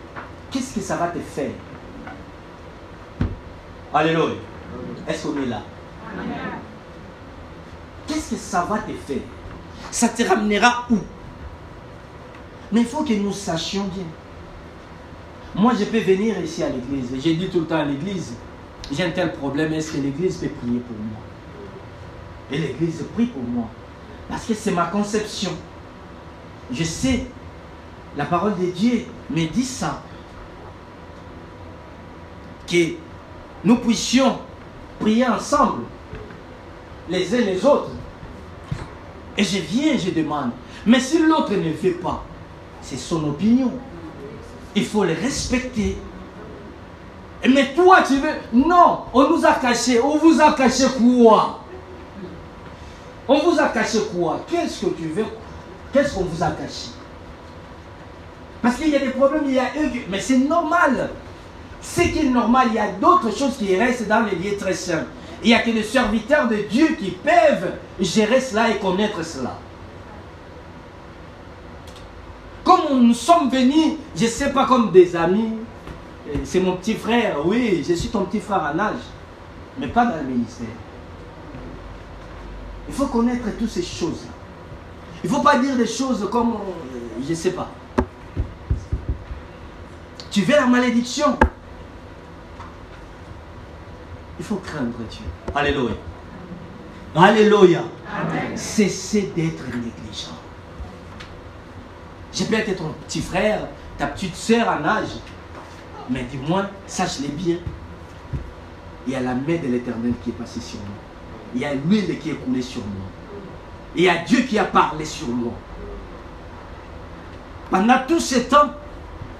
qu'est-ce que ça va te faire? Alléluia. Est-ce qu'on est là? Qu'est-ce que ça va te faire? Ça te ramènera où? Mais il faut que nous sachions bien. Moi, je peux venir ici à l'église. J'ai dit tout le temps à l'église, j'ai un tel problème, est-ce que l'Église peut prier pour moi? Et l'Église prie pour moi. Parce que c'est ma conception. Je sais, la parole de Dieu me dit ça. Que nous puissions prier ensemble, les uns les autres. Et je viens, je demande. Mais si l'autre ne fait pas, c'est son opinion. Il faut le respecter. Mais toi, tu veux... Non, on nous a caché. On vous a caché quoi? On vous a caché quoi? Qu'est-ce que tu veux? Qu'est-ce qu'on vous a caché? Parce qu'il y a des problèmes, il y a eux... Mais c'est normal. Ce qui est normal, il y a d'autres choses qui restent dans les lieux très simples. Il n'y a que les serviteurs de Dieu qui peuvent gérer cela et connaître cela. Comme nous sommes venus, je ne sais pas, comme des amis, c'est mon petit frère, oui, je suis ton petit frère en âge, mais pas dans le ministère. Il faut connaître toutes ces choses-là. Il ne faut pas dire des choses comme, euh, je ne sais pas. Tu veux la malédiction? Il faut craindre Dieu. Alléluia. Alléluia. Cessez d'être négligent. Je peux être ton petit frère, ta petite soeur en âge, mais du moins, sache-les bien. Il y a la main de l'éternel qui est passée sur moi. Il y a l'huile qui est coulée sur moi. Il y a Dieu qui a parlé sur moi. Pendant tout ce temps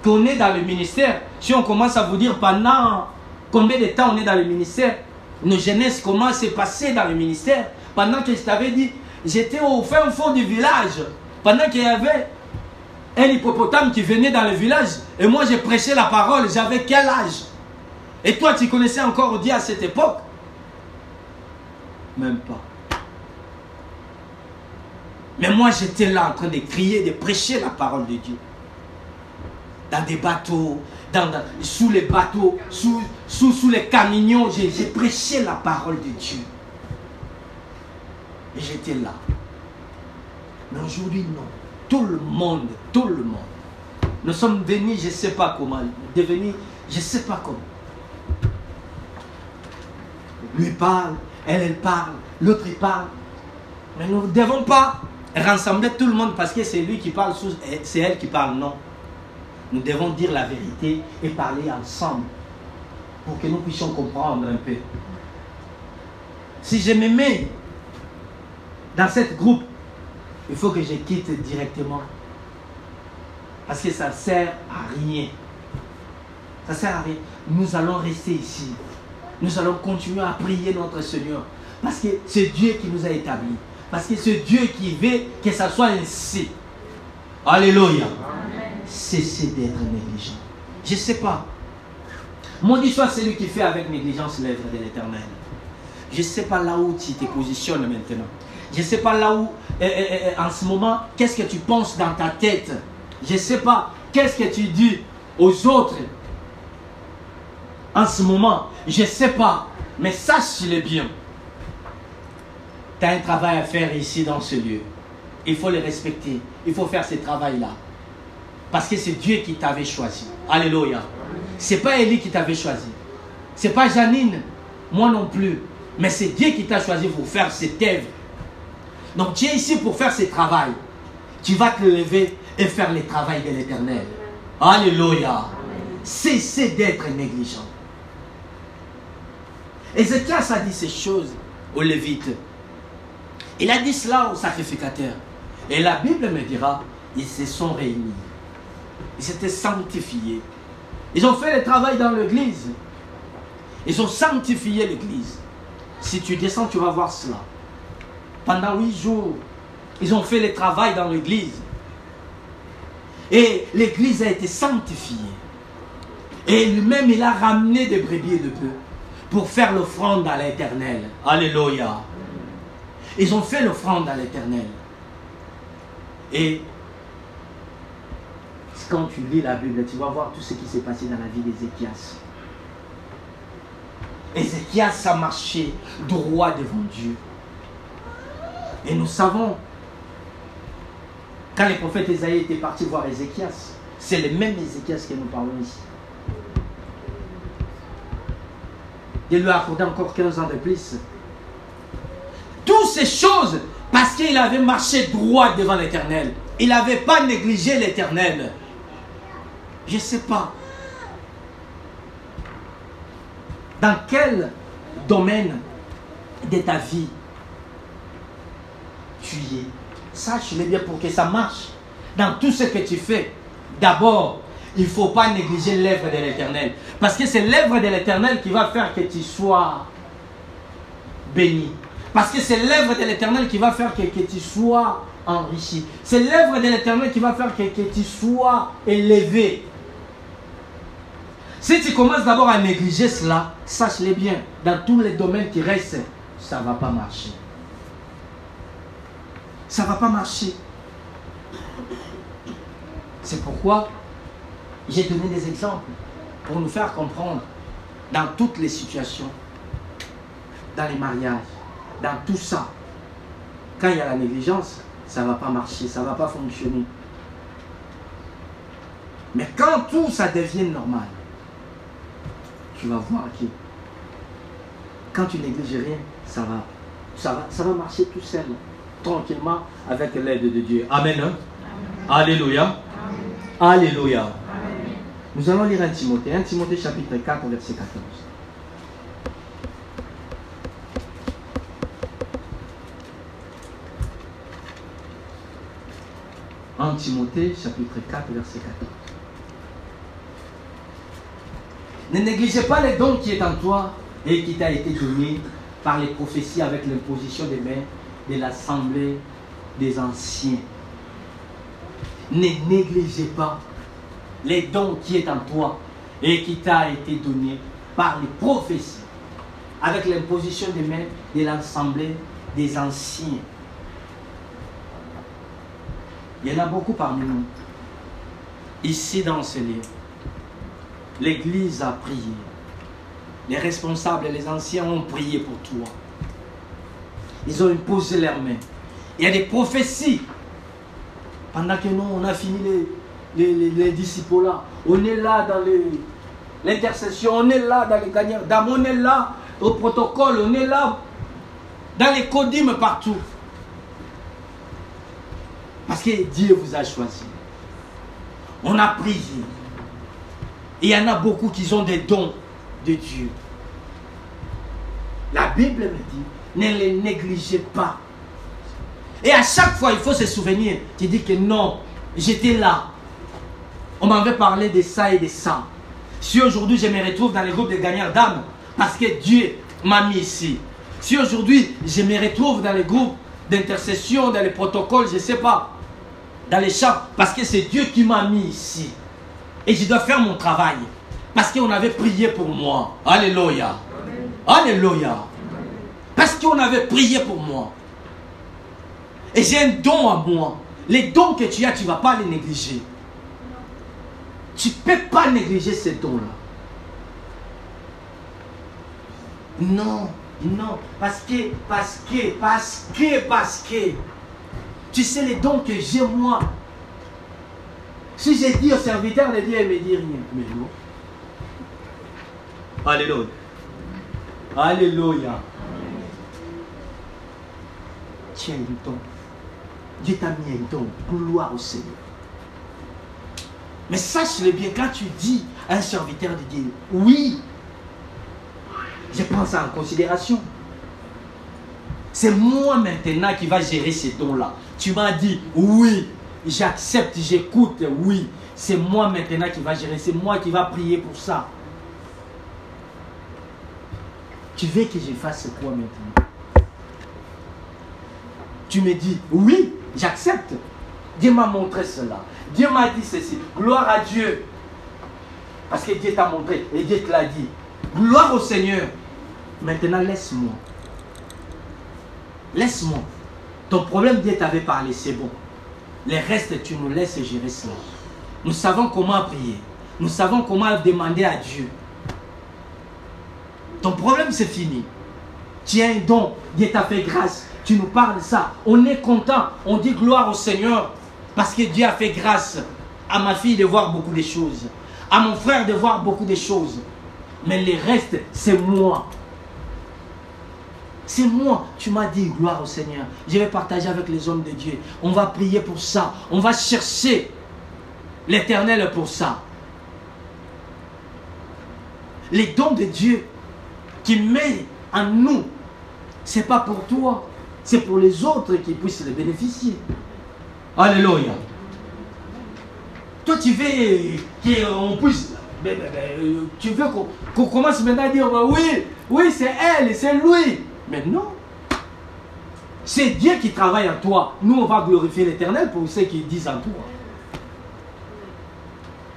qu'on est dans le ministère, si on commence à vous dire pendant combien de temps on est dans le ministère, nos jeunesses, comment c'est passé dans le ministère, pendant que je t'avais dit, j'étais au fin fond du village, pendant qu'il y avait un hippopotame qui venait dans le village et moi j'ai prêché la parole, j'avais quel âge? Et toi tu connaissais encore Dieu à cette époque? Même pas. Mais moi j'étais là en train de crier, de prêcher la parole de Dieu. Dans des bateaux, dans, sous les bateaux, sous, sous, sous les camions, j'ai prêché la parole de Dieu. Et j'étais là. Mais aujourd'hui non. Tout le monde, tout le monde. Nous sommes venus, je ne sais pas comment, devenir, je ne sais pas comment. Lui parle, elle, elle parle, l'autre parle. Mais nous ne devons pas rassembler tout le monde parce que c'est lui qui parle, c'est elle qui parle, non. Nous devons dire la vérité et parler ensemble pour que nous puissions comprendre un peu. Si je me mets dans cette groupe il faut que je quitte directement. Parce que ça ne sert à rien. Ça ne sert à rien. Nous allons rester ici. Nous allons continuer à prier notre Seigneur. Parce que c'est Dieu qui nous a établis. Parce que c'est Dieu qui veut que ça soit ainsi. Alléluia. Cessez d'être négligent. Je ne sais pas. Mon dit soit celui qui fait avec négligence l'œuvre de l'éternel. Je ne sais pas là où tu te positionnes maintenant. Je ne sais pas là où, eh, eh, eh, en ce moment, qu'est-ce que tu penses dans ta tête? Je ne sais pas qu'est-ce que tu dis aux autres? En ce moment. Je ne sais pas. Mais sache-le bien. Tu as un travail à faire ici dans ce lieu. Il faut le respecter. Il faut faire ce travail-là. Parce que c'est Dieu qui t'avait choisi. Alléluia. Ce n'est pas Élie qui t'avait choisi. Ce n'est pas Janine. Moi non plus. Mais c'est Dieu qui t'a choisi pour faire cette œuvre donc tu es ici pour faire ce travail. Tu vas te lever et faire le travail de l'éternel. Alléluia. Cessez d'être négligent. Ézéchias a dit ces choses aux Lévites. Il a dit cela aux sacrificateurs. Et la Bible me dira, ils se sont réunis. Ils s'étaient sanctifiés. Ils ont fait le travail dans l'église. Ils ont sanctifié l'église. Si tu descends, tu vas voir cela. Pendant huit jours, ils ont fait le travail dans l'église. Et l'église a été sanctifiée. Et lui-même, il a ramené des brebis de bœufs pour faire l'offrande à l'éternel. Alléluia. Ils ont fait l'offrande à l'éternel. Et quand tu lis la Bible, tu vas voir tout ce qui s'est passé dans la vie d'Ézéchias. Ézéchias a marché droit devant Dieu. Et nous savons, quand les prophètes Esaïe étaient partis voir Ézéchias, c'est le même Ézéchias que nous parlons ici. de lui accorder encore 15 ans de plus. Toutes ces choses, parce qu'il avait marché droit devant l'éternel. Il n'avait pas négligé l'éternel. Je ne sais pas. Dans quel domaine de ta vie tu y es Sache-le bien pour que ça marche. Dans tout ce que tu fais, d'abord, il ne faut pas négliger l'œuvre de l'éternel. Parce que c'est l'œuvre de l'éternel qui va faire que tu sois béni. Parce que c'est l'œuvre de l'éternel qui va faire que, que tu sois enrichi. C'est l'œuvre de l'éternel qui va faire que, que tu sois élevé. Si tu commences d'abord à négliger cela, sache-le bien, dans tous les domaines qui restent, ça ne va pas marcher. Ça ne va pas marcher. C'est pourquoi j'ai donné des exemples pour nous faire comprendre dans toutes les situations, dans les mariages, dans tout ça. Quand il y a la négligence, ça ne va pas marcher, ça ne va pas fonctionner. Mais quand tout ça devient normal, tu vas voir que quand tu négliges rien, ça va, ça va, ça va marcher tout seul, tranquillement, avec l'aide de Dieu. Amen. hein? Alléluia. Alléluia. Nous allons lire 1 Timothée. 1 Timothée chapitre 4, verset 14. 1 Timothée chapitre 4, verset 14. Ne négligez pas les dons qui est en toi et qui t'a été donné par les prophéties avec l'imposition des mains de l'assemblée des anciens. Ne négligez pas les dons qui est en toi et qui t'a été donné par les prophéties avec l'imposition des mains de l'assemblée des anciens. Il y en a beaucoup parmi nous, ici dans ce lieu. L'Église a prié. Les responsables et les anciens ont prié pour toi. Ils ont imposé leurs mains. Il y a des prophéties. Pendant que nous, on a fini les, les, les, les disciples là, on est là dans l'intercession, on est là dans les gagnants d'âme, on est là au protocole, on est là dans les codimes partout. Parce que Dieu vous a choisi. On a prié. Et il y en a beaucoup qui ont des dons de Dieu. La Bible me dit, ne les négligez pas. Et à chaque fois, il faut se souvenir. Tu dis que non, j'étais là. On m'avait parlé de ça et de ça. Si aujourd'hui je me retrouve dans les groupes de gagnants d'âme, parce que Dieu m'a mis ici. Si aujourd'hui je me retrouve dans les groupes d'intercession, dans les protocoles, je ne sais pas, dans les champs, parce que c'est Dieu qui m'a mis ici. Et je dois faire mon travail. Parce qu'on avait prié pour moi. Alléluia. Alléluia. Parce qu'on avait prié pour moi. Et j'ai un don à moi. Les dons que tu as, tu ne vas pas les négliger. Tu ne peux pas négliger ces dons-là. Non, non. Parce que, parce que, parce que, parce que. Tu sais les dons que j'ai moi. Si j'ai dit au serviteur de Dieu, il me dit rien. Mais non. Alléluia. Alléluia. Tu as un don. Dieu t'a mis un don. Gloire au Seigneur. Mais sache-le bien, quand tu dis à un serviteur de Dieu, oui, je prends ça en considération. C'est moi maintenant qui va gérer ces dons-là. Tu m'as dit, oui, j'accepte, j'écoute, oui. C'est moi maintenant qui va gérer, c'est moi qui va prier pour ça. Tu veux que je fasse quoi maintenant? Tu me dis, oui, j'accepte. Dieu m'a montré cela. Dieu m'a dit ceci. Gloire à Dieu. Parce que Dieu t'a montré et Dieu te l'a dit. Gloire au Seigneur. Maintenant, laisse-moi. Laisse-moi. Ton problème, Dieu t'avait parlé, c'est bon. Les restes, tu nous laisses gérer cela. Nous savons comment prier. Nous savons comment demander à Dieu. Ton problème, c'est fini. Tu as don. Dieu t'a fait grâce. Tu nous parles ça. On est content. On dit gloire au Seigneur. Parce que Dieu a fait grâce à ma fille de voir beaucoup de choses. À mon frère de voir beaucoup de choses. Mais le reste, c'est moi. C'est moi. Tu m'as dit, gloire au Seigneur. Je vais partager avec les hommes de Dieu. On va prier pour ça. On va chercher l'éternel pour ça. Les dons de Dieu qui met en nous, c'est pas pour toi, c'est pour les autres qui puissent les bénéficier. Alléluia. Toi, tu veux qu'on puisse. ben, ben, ben, euh, Tu veux qu'on commence maintenant à dire oui, oui, c'est elle, c'est lui. Mais non. C'est Dieu qui travaille en toi. Nous, on va glorifier l'éternel pour ceux qui disent en toi.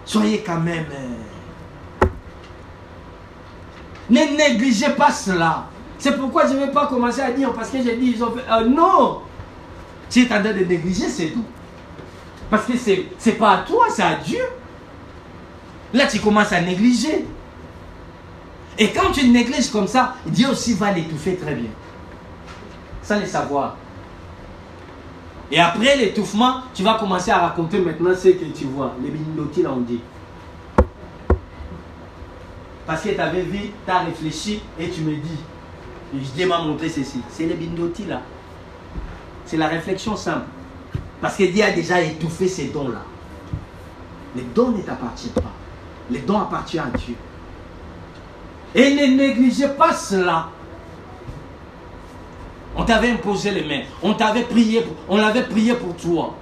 Soyez quand même. euh, Ne négligez pas cela. C'est pourquoi je ne vais pas commencer à dire parce que j'ai dit ils ont fait. euh, non! Tu es en train de négliger, c'est tout. Parce que c'est c'est pas à toi, c'est à Dieu. Là, tu commences à négliger. Et quand tu négliges comme ça, Dieu aussi va l'étouffer très bien. Sans le savoir. Et après l'étouffement, tu vas commencer à raconter maintenant ce que tu vois. Les minotis, là, on dit. Parce que tu avais vu, tu as réfléchi et tu me dis. Dieu m'a montré ceci. C'est les bindoti là. C'est la réflexion simple. Parce que Dieu a déjà étouffé ces dons-là. Les dons ne t'appartiennent pas. Les dons appartiennent à Dieu. Et ne négligez pas cela. On t'avait imposé les mains. On t'avait prié. pour- on l'avait prié pour toi.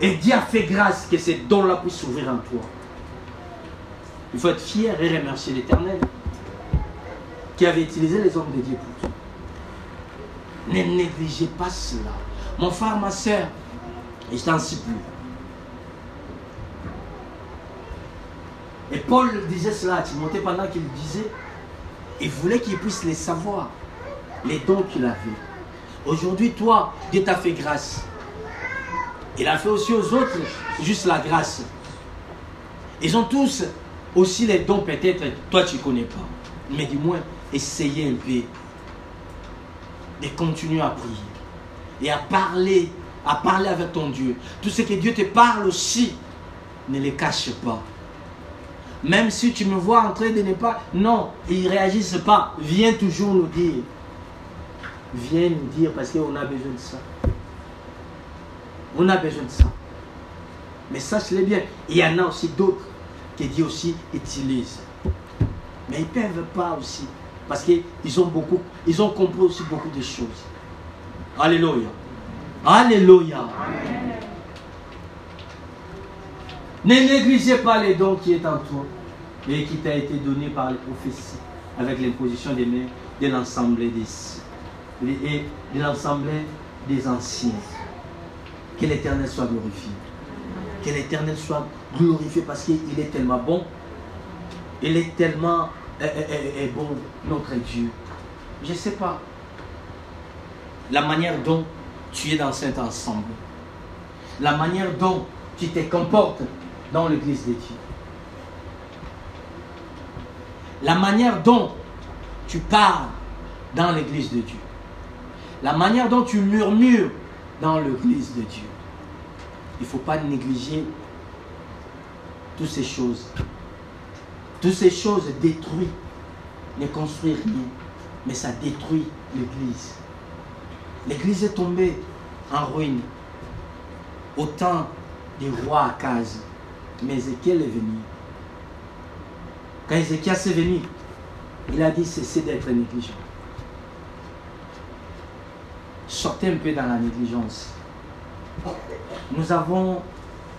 Et Dieu a fait grâce que ces dons-là puissent s'ouvrir en toi. Il faut être fier et remercier l'Éternel qui avait utilisé les hommes de Dieu pour toi. Ne négligez pas cela. Mon frère, ma soeur, je t'en supplie. Et Paul disait cela à Timothée pendant qu'il disait, il voulait qu'il puisse les savoir, les dons qu'il avait. Aujourd'hui, toi, Dieu t'a fait grâce. Il a fait aussi aux autres juste la grâce. Ils ont tous aussi les dons peut-être, toi tu ne connais pas. Mais du moins, essayez un peu de continuer à prier et à parler, à parler avec ton Dieu. Tout ce que Dieu te parle aussi, ne les cache pas. Même si tu me vois en train de ne pas... Non, ils ne réagissent pas. Viens toujours nous dire. Viens nous dire parce qu'on a besoin de ça. On a besoin de ça. Mais sache-le bien, il y en a aussi d'autres que Dieu aussi utilise. Mais ils ne peuvent pas aussi. Parce qu'ils ont beaucoup, ils ont compris aussi beaucoup de choses. Alléluia. Alléluia. Ne négligez pas les dons qui est en toi et qui t'a été donné par les prophéties avec l'imposition des mains de l'ensemble des, de l'ensemble des anciens. Que l'Éternel soit glorifié. Que l'Éternel soit glorifié parce qu'il est tellement bon. Il est tellement euh, bon, notre Dieu. Je ne sais pas la manière dont tu es dans cet ensemble. La manière dont tu te comportes dans l'église de Dieu. La manière dont tu parles dans l'église de Dieu. La manière dont tu murmures dans l'église de Dieu. Il ne faut pas négliger toutes ces choses. Toutes ces choses détruisent, ne construisent rien, mais ça détruit l'église. L'église est tombée en ruine au temps du roi Akaz. Mais Ézéchiel est venu. Quand Ézéchiel s'est venu, il a dit cessez d'être négligent. Sortez un peu dans la négligence. Nous avons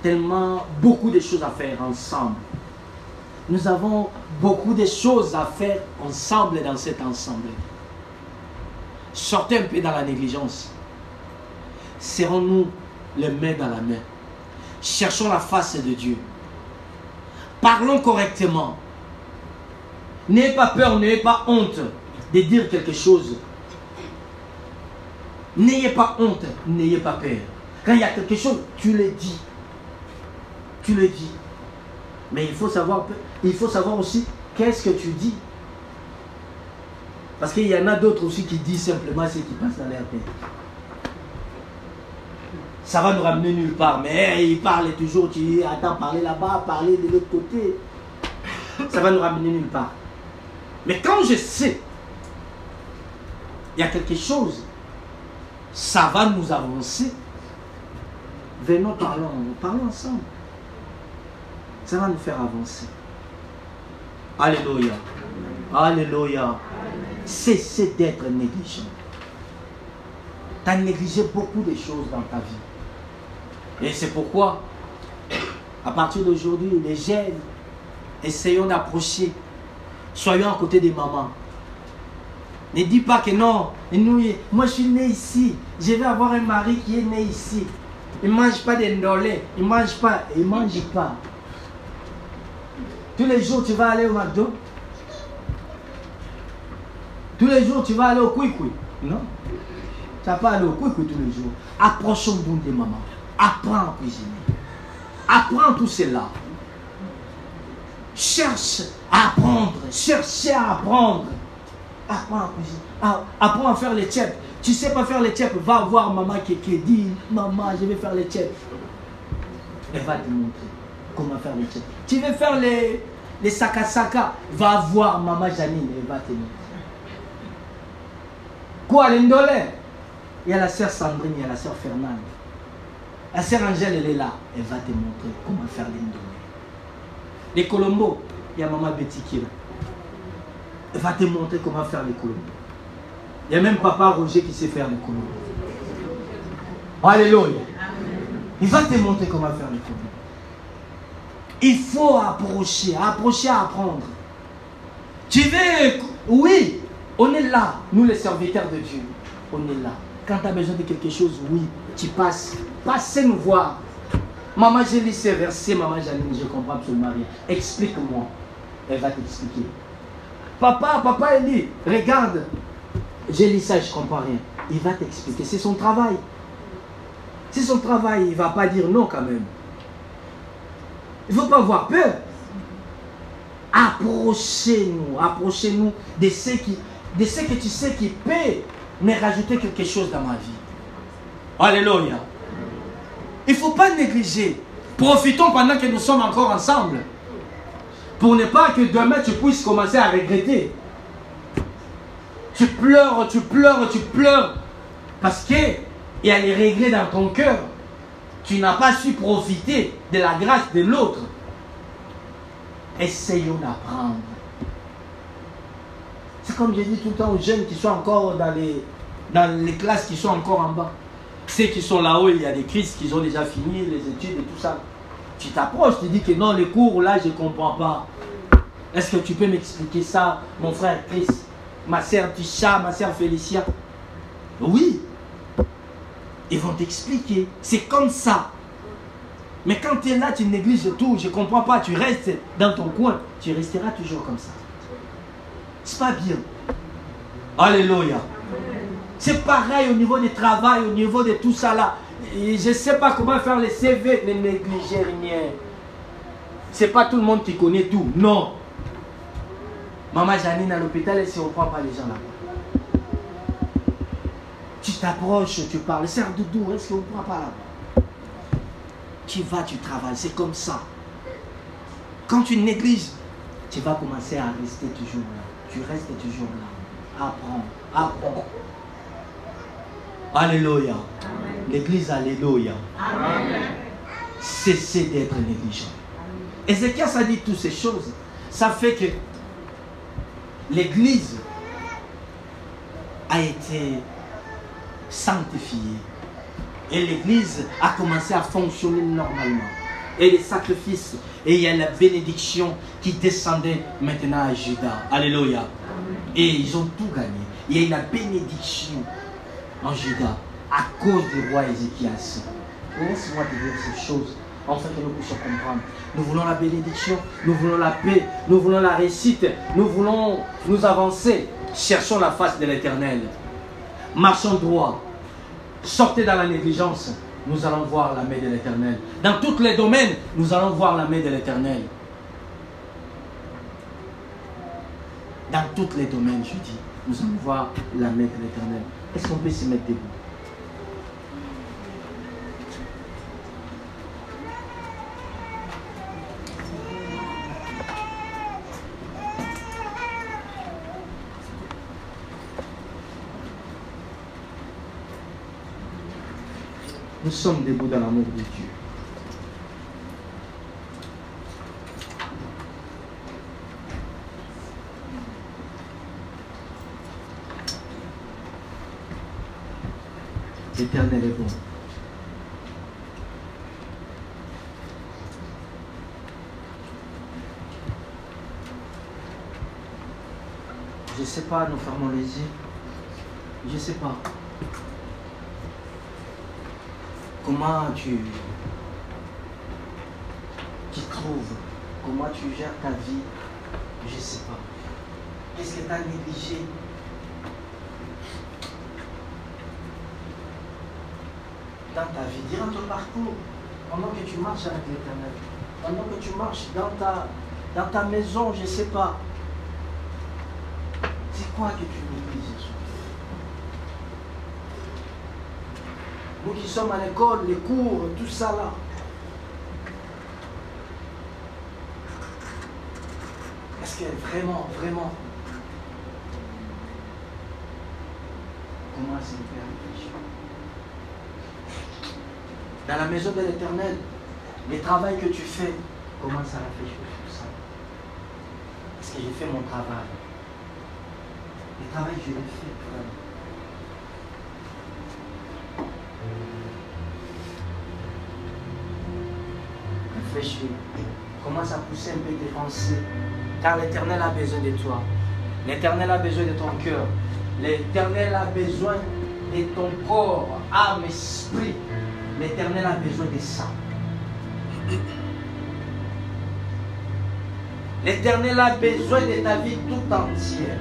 tellement beaucoup de choses à faire ensemble. Nous avons beaucoup de choses à faire ensemble dans cet ensemble. Sortez un peu dans la négligence. Serrons-nous les mains dans la main. Cherchons la face de Dieu. Parlons correctement. N'ayez pas peur, n'ayez pas honte de dire quelque chose. N'ayez pas honte, n'ayez pas peur. Quand il y a quelque chose, tu le dis. Tu le dis. Mais il faut savoir, il faut savoir aussi qu'est-ce que tu dis. Parce qu'il y en a d'autres aussi qui disent simplement ce qui passe dans tête. Ça va nous ramener nulle part. Mais hey, il parle toujours, tu attends, parler là-bas, parler de l'autre côté. Ça va nous ramener nulle part. Mais quand je sais il y a quelque chose, ça va nous avancer. Venons, parlons, parlons ensemble. Ça va nous faire avancer. Alléluia. Alléluia. Cessez d'être négligent. Tu as négligé beaucoup de choses dans ta vie. Et c'est pourquoi, à partir d'aujourd'hui, les jeunes, essayons d'approcher. Soyons à côté des mamans. Ne dis pas que non, nous, moi je suis né ici, je vais avoir un mari qui est né ici. Il ne mange pas des ndolés, il ne mange pas, il ne mange pas. Tous les jours tu vas aller au McDo. Tous les jours tu vas aller au Kwikwi. Non? Tu vas pas aller au Kwikwi tous les jours. Approchons-nous des mamans. Apprends à cuisiner. Apprends tout cela. Cherche à apprendre. Cherchez à apprendre. Apprends à cuisiner. Ah, Apprends à faire les tchèpes. Tu sais pas faire les tchèpes, va voir maman qui, qui dit Maman, je vais faire les tchèpes. Elle va te montrer comment faire les tchèpes. Tu veux faire les, les sakasaka, va voir maman Janine, elle va te montrer. Quoi, les ndolés Il y a la sœur Sandrine, il y a la sœur Fernande. La sœur Angèle, elle est là. Elle va te montrer comment faire les ndolés. Les colombos, il y a maman Betty qui est là. Elle va te montrer comment faire les colombos. Il y a même papa Roger qui sait faire les colombos. Alléluia. Il va te montrer comment faire les colombos. Il faut approcher, approcher à apprendre. Tu veux, oui, on est là, nous les serviteurs de Dieu. On est là. Quand tu as besoin de quelque chose, oui, tu passes. Passez nous voir. Maman, j'ai lu ces versets, maman Janine, je comprends absolument rien. Explique-moi. Elle va t'expliquer. Papa, papa, elle dit, regarde, j'ai lu ça, je comprends rien. Il va t'expliquer. C'est son travail. C'est son travail. Il ne va pas dire non quand même. Il ne faut pas avoir peur. Approchez-nous, approchez-nous de ceux, qui, de ceux que tu sais qui peut me rajouter quelque chose dans ma vie. Alléluia. Il ne faut pas négliger. Profitons pendant que nous sommes encore ensemble. Pour ne pas que demain tu puisses commencer à regretter. Tu pleures, tu pleures, tu pleures. Parce qu'il y a les regrets dans ton cœur. Tu n'as pas su profiter de la grâce de l'autre. Essayons d'apprendre. C'est comme je dis tout le temps aux jeunes qui sont encore dans les, dans les classes qui sont encore en bas. Ceux qui sont là-haut, il y a des crises qui ont déjà fini, les études et tout ça. Tu t'approches, tu dis que non, les cours là, je ne comprends pas. Est-ce que tu peux m'expliquer ça, mon frère Chris? Ma soeur Tisha, ma soeur Félicia? Oui. Ils vont t'expliquer. C'est comme ça. Mais quand tu es là, tu négliges tout, je ne comprends pas, tu restes dans ton coin, tu resteras toujours comme ça. C'est pas bien. Alléluia. C'est pareil au niveau du travail, au niveau de tout ça là. Je ne sais pas comment faire les CV, ne négligez rien. C'est pas tout le monde qui connaît tout. Non. Maman Janine à l'hôpital, elle ne reprend pas les gens là-bas. Tu t'approches, tu parles. Sœur Doudou, est-ce qu'on ne prend pas là-bas Tu vas, tu travailles. C'est comme ça. Quand tu négliges, tu vas commencer à rester toujours là. Tu restes toujours là. Apprends, apprends. Alléluia. L'église, Alléluia. Cessez d'être négligent. Ézéchias a dit toutes ces choses. Ça fait que l'église a été sanctifiée. Et l'église a commencé à fonctionner normalement. Et les sacrifices, et il y a la bénédiction qui descendait maintenant à Judas. Alléluia. Et ils ont tout gagné. Il y a eu la bénédiction en Juda à cause du roi Ézéchias. Laisse-moi te dire ces choses afin que nous puissions comprendre. Nous voulons la bénédiction, nous voulons la paix, nous voulons la réussite, nous voulons nous avancer. Cherchons la face de l'éternel. Marchons droit. Sortez dans la négligence. Nous allons voir la main de l'éternel. Dans tous les domaines, nous allons voir la main de l'éternel. Dans tous les domaines, je dis, nous allons voir la main de l'éternel. Est-ce qu'on peut se mettre debout? Nous sommes debout dans l'amour de Dieu. L'éternel est bon. Je ne sais pas, nous fermons les yeux. Je ne sais pas. Comment tu, tu trouves, comment tu gères ta vie, je ne sais pas. Qu'est-ce que tu as négligé? Dans ta vie, dans ton parcours, pendant que tu marches avec l'éternel, pendant que tu marches dans ta, dans ta maison, je ne sais pas. C'est quoi que tu négliges ce soir Nous qui sommes à l'école, les cours, tout ça là. Est-ce que vraiment, vraiment, comment c'est réfléchir Dans la maison de l'éternel, les travail que tu fais, commence à réfléchir sur ça? Est-ce que j'ai fait mon travail Le travail, je l'ai fait, vraiment. Commence à pousser un peu tes pensées. Car l'éternel a besoin de toi. L'éternel a besoin de ton cœur. L'éternel a besoin de ton corps, âme, esprit. L'éternel a besoin de ça. L'éternel a besoin de ta vie tout entière.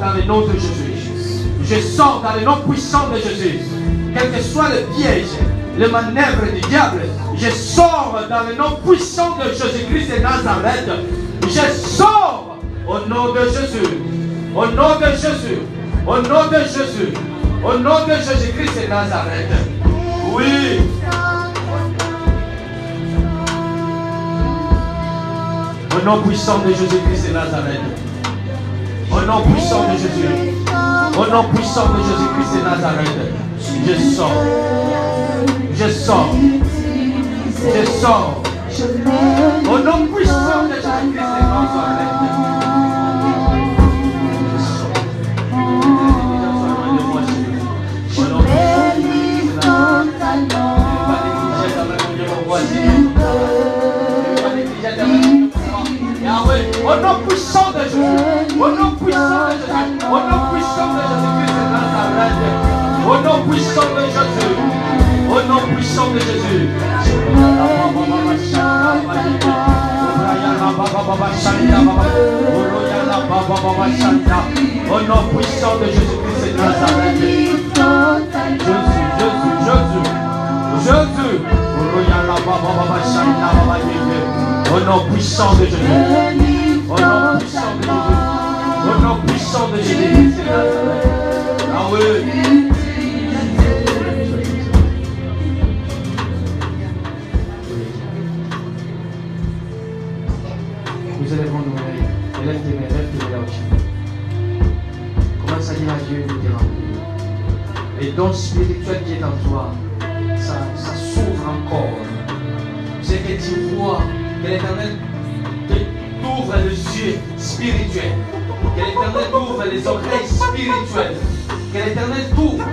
Dans le nom de Jésus. Je sors dans le nom puissant de Jésus. Quel que soit le piège, le manœuvre du diable, je sors dans le nom puissant de Jésus-Christ de Nazareth. Je sors au nom de Jésus. Au nom de Jésus. Au nom de Jésus. Au nom de Jésus-Christ de Nazareth. Oui. Au nom puissant de Jésus-Christ de Nazareth. Au nom puissant de Jésus. Au nom puissant de Jésus-Christ de Nazareth. Je sors. Je sors. Je sors. Au nom puissant de Jésus-Christ de Nazareth. Au nom puissant de Yahweh, au nom puissant de Jésus, au nom puissant de Jésus-Christ de Nazareth, au nom puissant de Jésus, au nom puissant de Jésus. Au nom puissant de Jésus-Christ de Nazareth. Jésus, Jésus, Jésus. Jésus. Au nom puissant de Jésus. Au nom puissant de Jésus. Au nom puissant de Jésus. Ah oui. Nous élèvons nos mains. Élève tes mains, lève tes mains au Dieu. Commence à dire à Dieu remplir. Les dons spirituels qui est en toi, ça, ça s'ouvre encore. C'est que tu vois que l'éternel te- t'ouvre les yeux spirituels. Que l'éternel t'ouvre les oreilles spirituelles. Que l'éternel t'ouvre.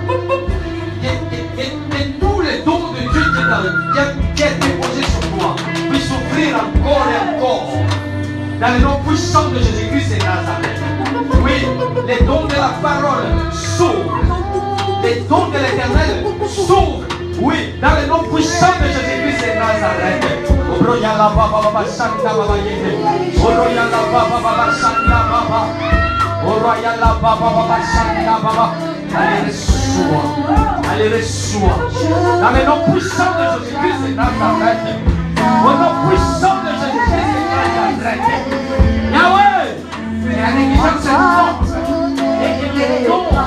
Que, tous les dons de Dieu qui est, dans- qui a- qui a été posé sur toi puissent s'ouvrir encore et encore. Dans le nom puissant de Jésus-Christ de Nazareth. Oui, les dons de la parole s'ouvrent. Les dons de l'éternel s'ouvrent. Oui, dans le nom puissant de Jésus-Christ de Nazareth. Oroyala baba baba santa baba. Dans le nom puissant de Jésus-Christ de Nazareth. Au nom puissant de Jésus-Christ la négligence est forte. Et que les dons la